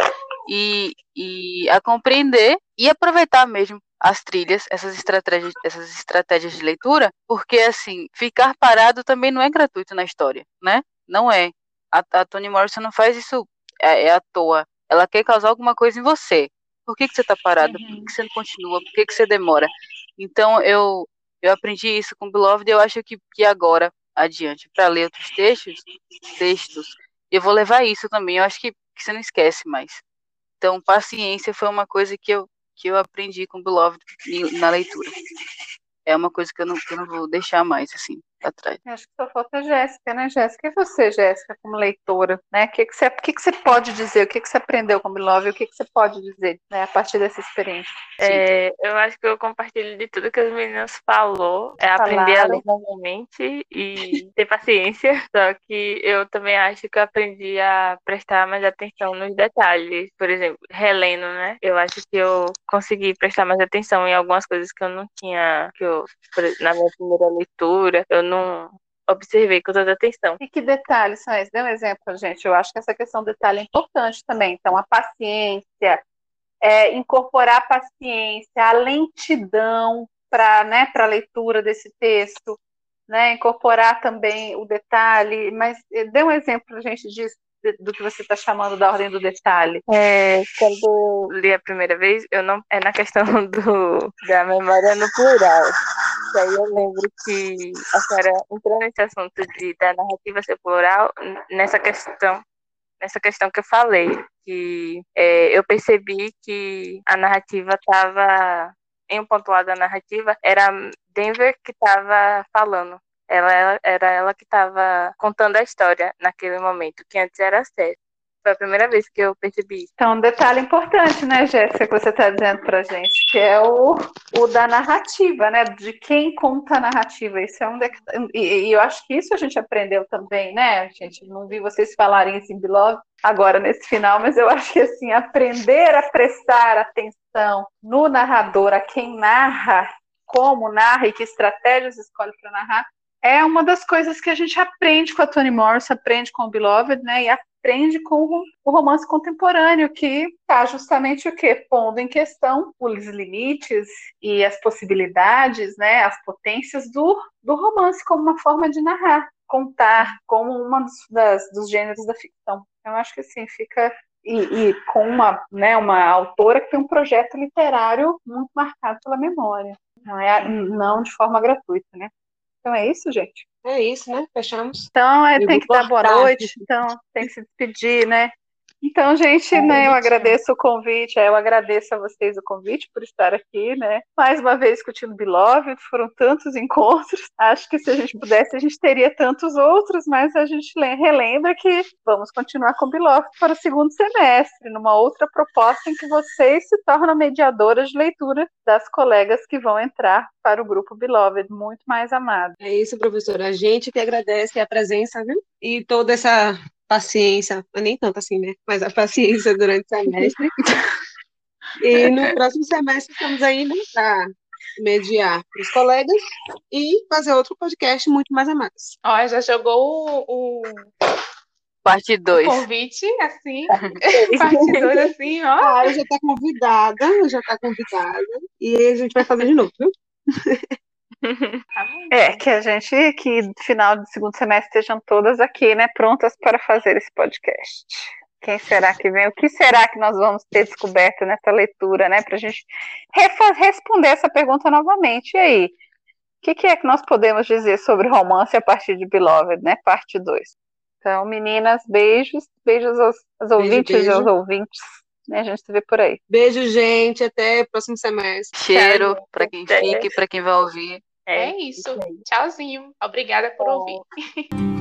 e, e a compreender e aproveitar mesmo as trilhas, essas estratégias, essas estratégias de leitura, porque assim, ficar parado também não é gratuito na história, né? Não é. A, a Toni Morrison não faz isso é, é, à toa. Ela quer causar alguma coisa em você. Por que, que você está parado? Por que, que você não continua? Por que, que você demora? Então eu eu aprendi isso com Beloved e eu acho que, que agora, adiante, para ler outros textos, textos, eu vou levar isso também. Eu acho que, que você não esquece mais. Então, paciência foi uma coisa que eu, que eu aprendi com o Beloved na leitura. É uma coisa que eu não, que eu não vou deixar mais, assim atrás. Acho que só falta a Jéssica, né, Jéssica? E você, Jéssica, como leitora, né? O que, que, você, que, que você pode dizer? O que, que você aprendeu com Love? O que, que você pode dizer né, a partir dessa experiência? É, eu acho que eu compartilho de tudo que as meninas falou. É Falaram. aprender a ler normalmente e ter paciência. Só que eu também acho que eu aprendi a prestar mais atenção nos detalhes. Por exemplo, relendo, né? Eu acho que eu consegui prestar mais atenção em algumas coisas que eu não tinha, que eu, na minha primeira leitura, eu não observei com toda atenção. E que detalhes são esses? Dê um exemplo, gente. Eu acho que essa questão do detalhe é importante também. Então, a paciência, é, incorporar a paciência, a lentidão para né, a leitura desse texto, né, incorporar também o detalhe, mas eh, dê um exemplo a gente disso, do que você está chamando da ordem do detalhe? É, quando eu li a primeira vez, eu não é na questão do, da memória no plural. E aí eu lembro que a senhora entrou nesse assunto de, da narrativa ser plural, nessa questão, nessa questão que eu falei, que é, eu percebi que a narrativa estava, em um ponto da narrativa, era Denver que estava falando. Ela, era ela que estava contando a história naquele momento, que antes era Seth. Foi a primeira vez que eu percebi. Então, um detalhe importante, né, Jéssica, que você está dizendo para gente, que é o, o da narrativa, né? De quem conta a narrativa. Isso é um e, e, eu acho que isso a gente aprendeu também, né? A gente não vi vocês falarem em Beloved agora nesse final, mas eu acho que assim, aprender a prestar atenção no narrador, a quem narra, como narra e que estratégias escolhe para narrar, é uma das coisas que a gente aprende com a Toni Morris, aprende com o Beloved, né? E aprende com o romance contemporâneo, que está justamente o quê? Pondo em questão os limites e as possibilidades, né? As potências do, do romance como uma forma de narrar, contar, como uma das, dos gêneros da ficção. Eu acho que assim fica e, e, com uma, né, uma autora que tem um projeto literário muito marcado pela memória, não é não de forma gratuita, né? Então é isso, gente. É isso, né? Fechamos. Então, é, tem que dar boa noite, então tem que se despedir, né? Então, gente, é, né, eu agradeço o convite, eu agradeço a vocês o convite por estar aqui, né? Mais uma vez discutindo Beloved, foram tantos encontros. Acho que se a gente pudesse, a gente teria tantos outros, mas a gente relembra que vamos continuar com Beloved para o segundo semestre, numa outra proposta em que vocês se tornam mediadoras de leitura das colegas que vão entrar para o grupo Beloved, muito mais amado. É isso, professora. A gente que agradece a presença, viu? E toda essa paciência, nem tanto assim, né? Mas a paciência durante o semestre. e no próximo semestre estamos aí né, para mediar para os colegas e fazer outro podcast muito mais amado. Ó, já jogou o, o... Parte 2. Convite, assim. Parte 2, assim, ó. Ah, já está convidada, já está convidada. E a gente vai fazer de novo, viu? É, que a gente, que final do segundo semestre estejam todas aqui, né, prontas para fazer esse podcast. Quem será que vem? O que será que nós vamos ter descoberto nessa leitura, né, para a gente responder essa pergunta novamente. E aí, o que, que, é que nós podemos dizer sobre romance a partir de Beloved, né, parte 2? Então, meninas, beijos, beijos aos, aos beijo, ouvintes beijo. e aos ouvintes. Né, a gente se vê por aí. Beijo, gente. Até o próximo semestre. Cheiro para quem fica e para quem vai ouvir. É, é isso. Tchauzinho. Obrigada por ouvir.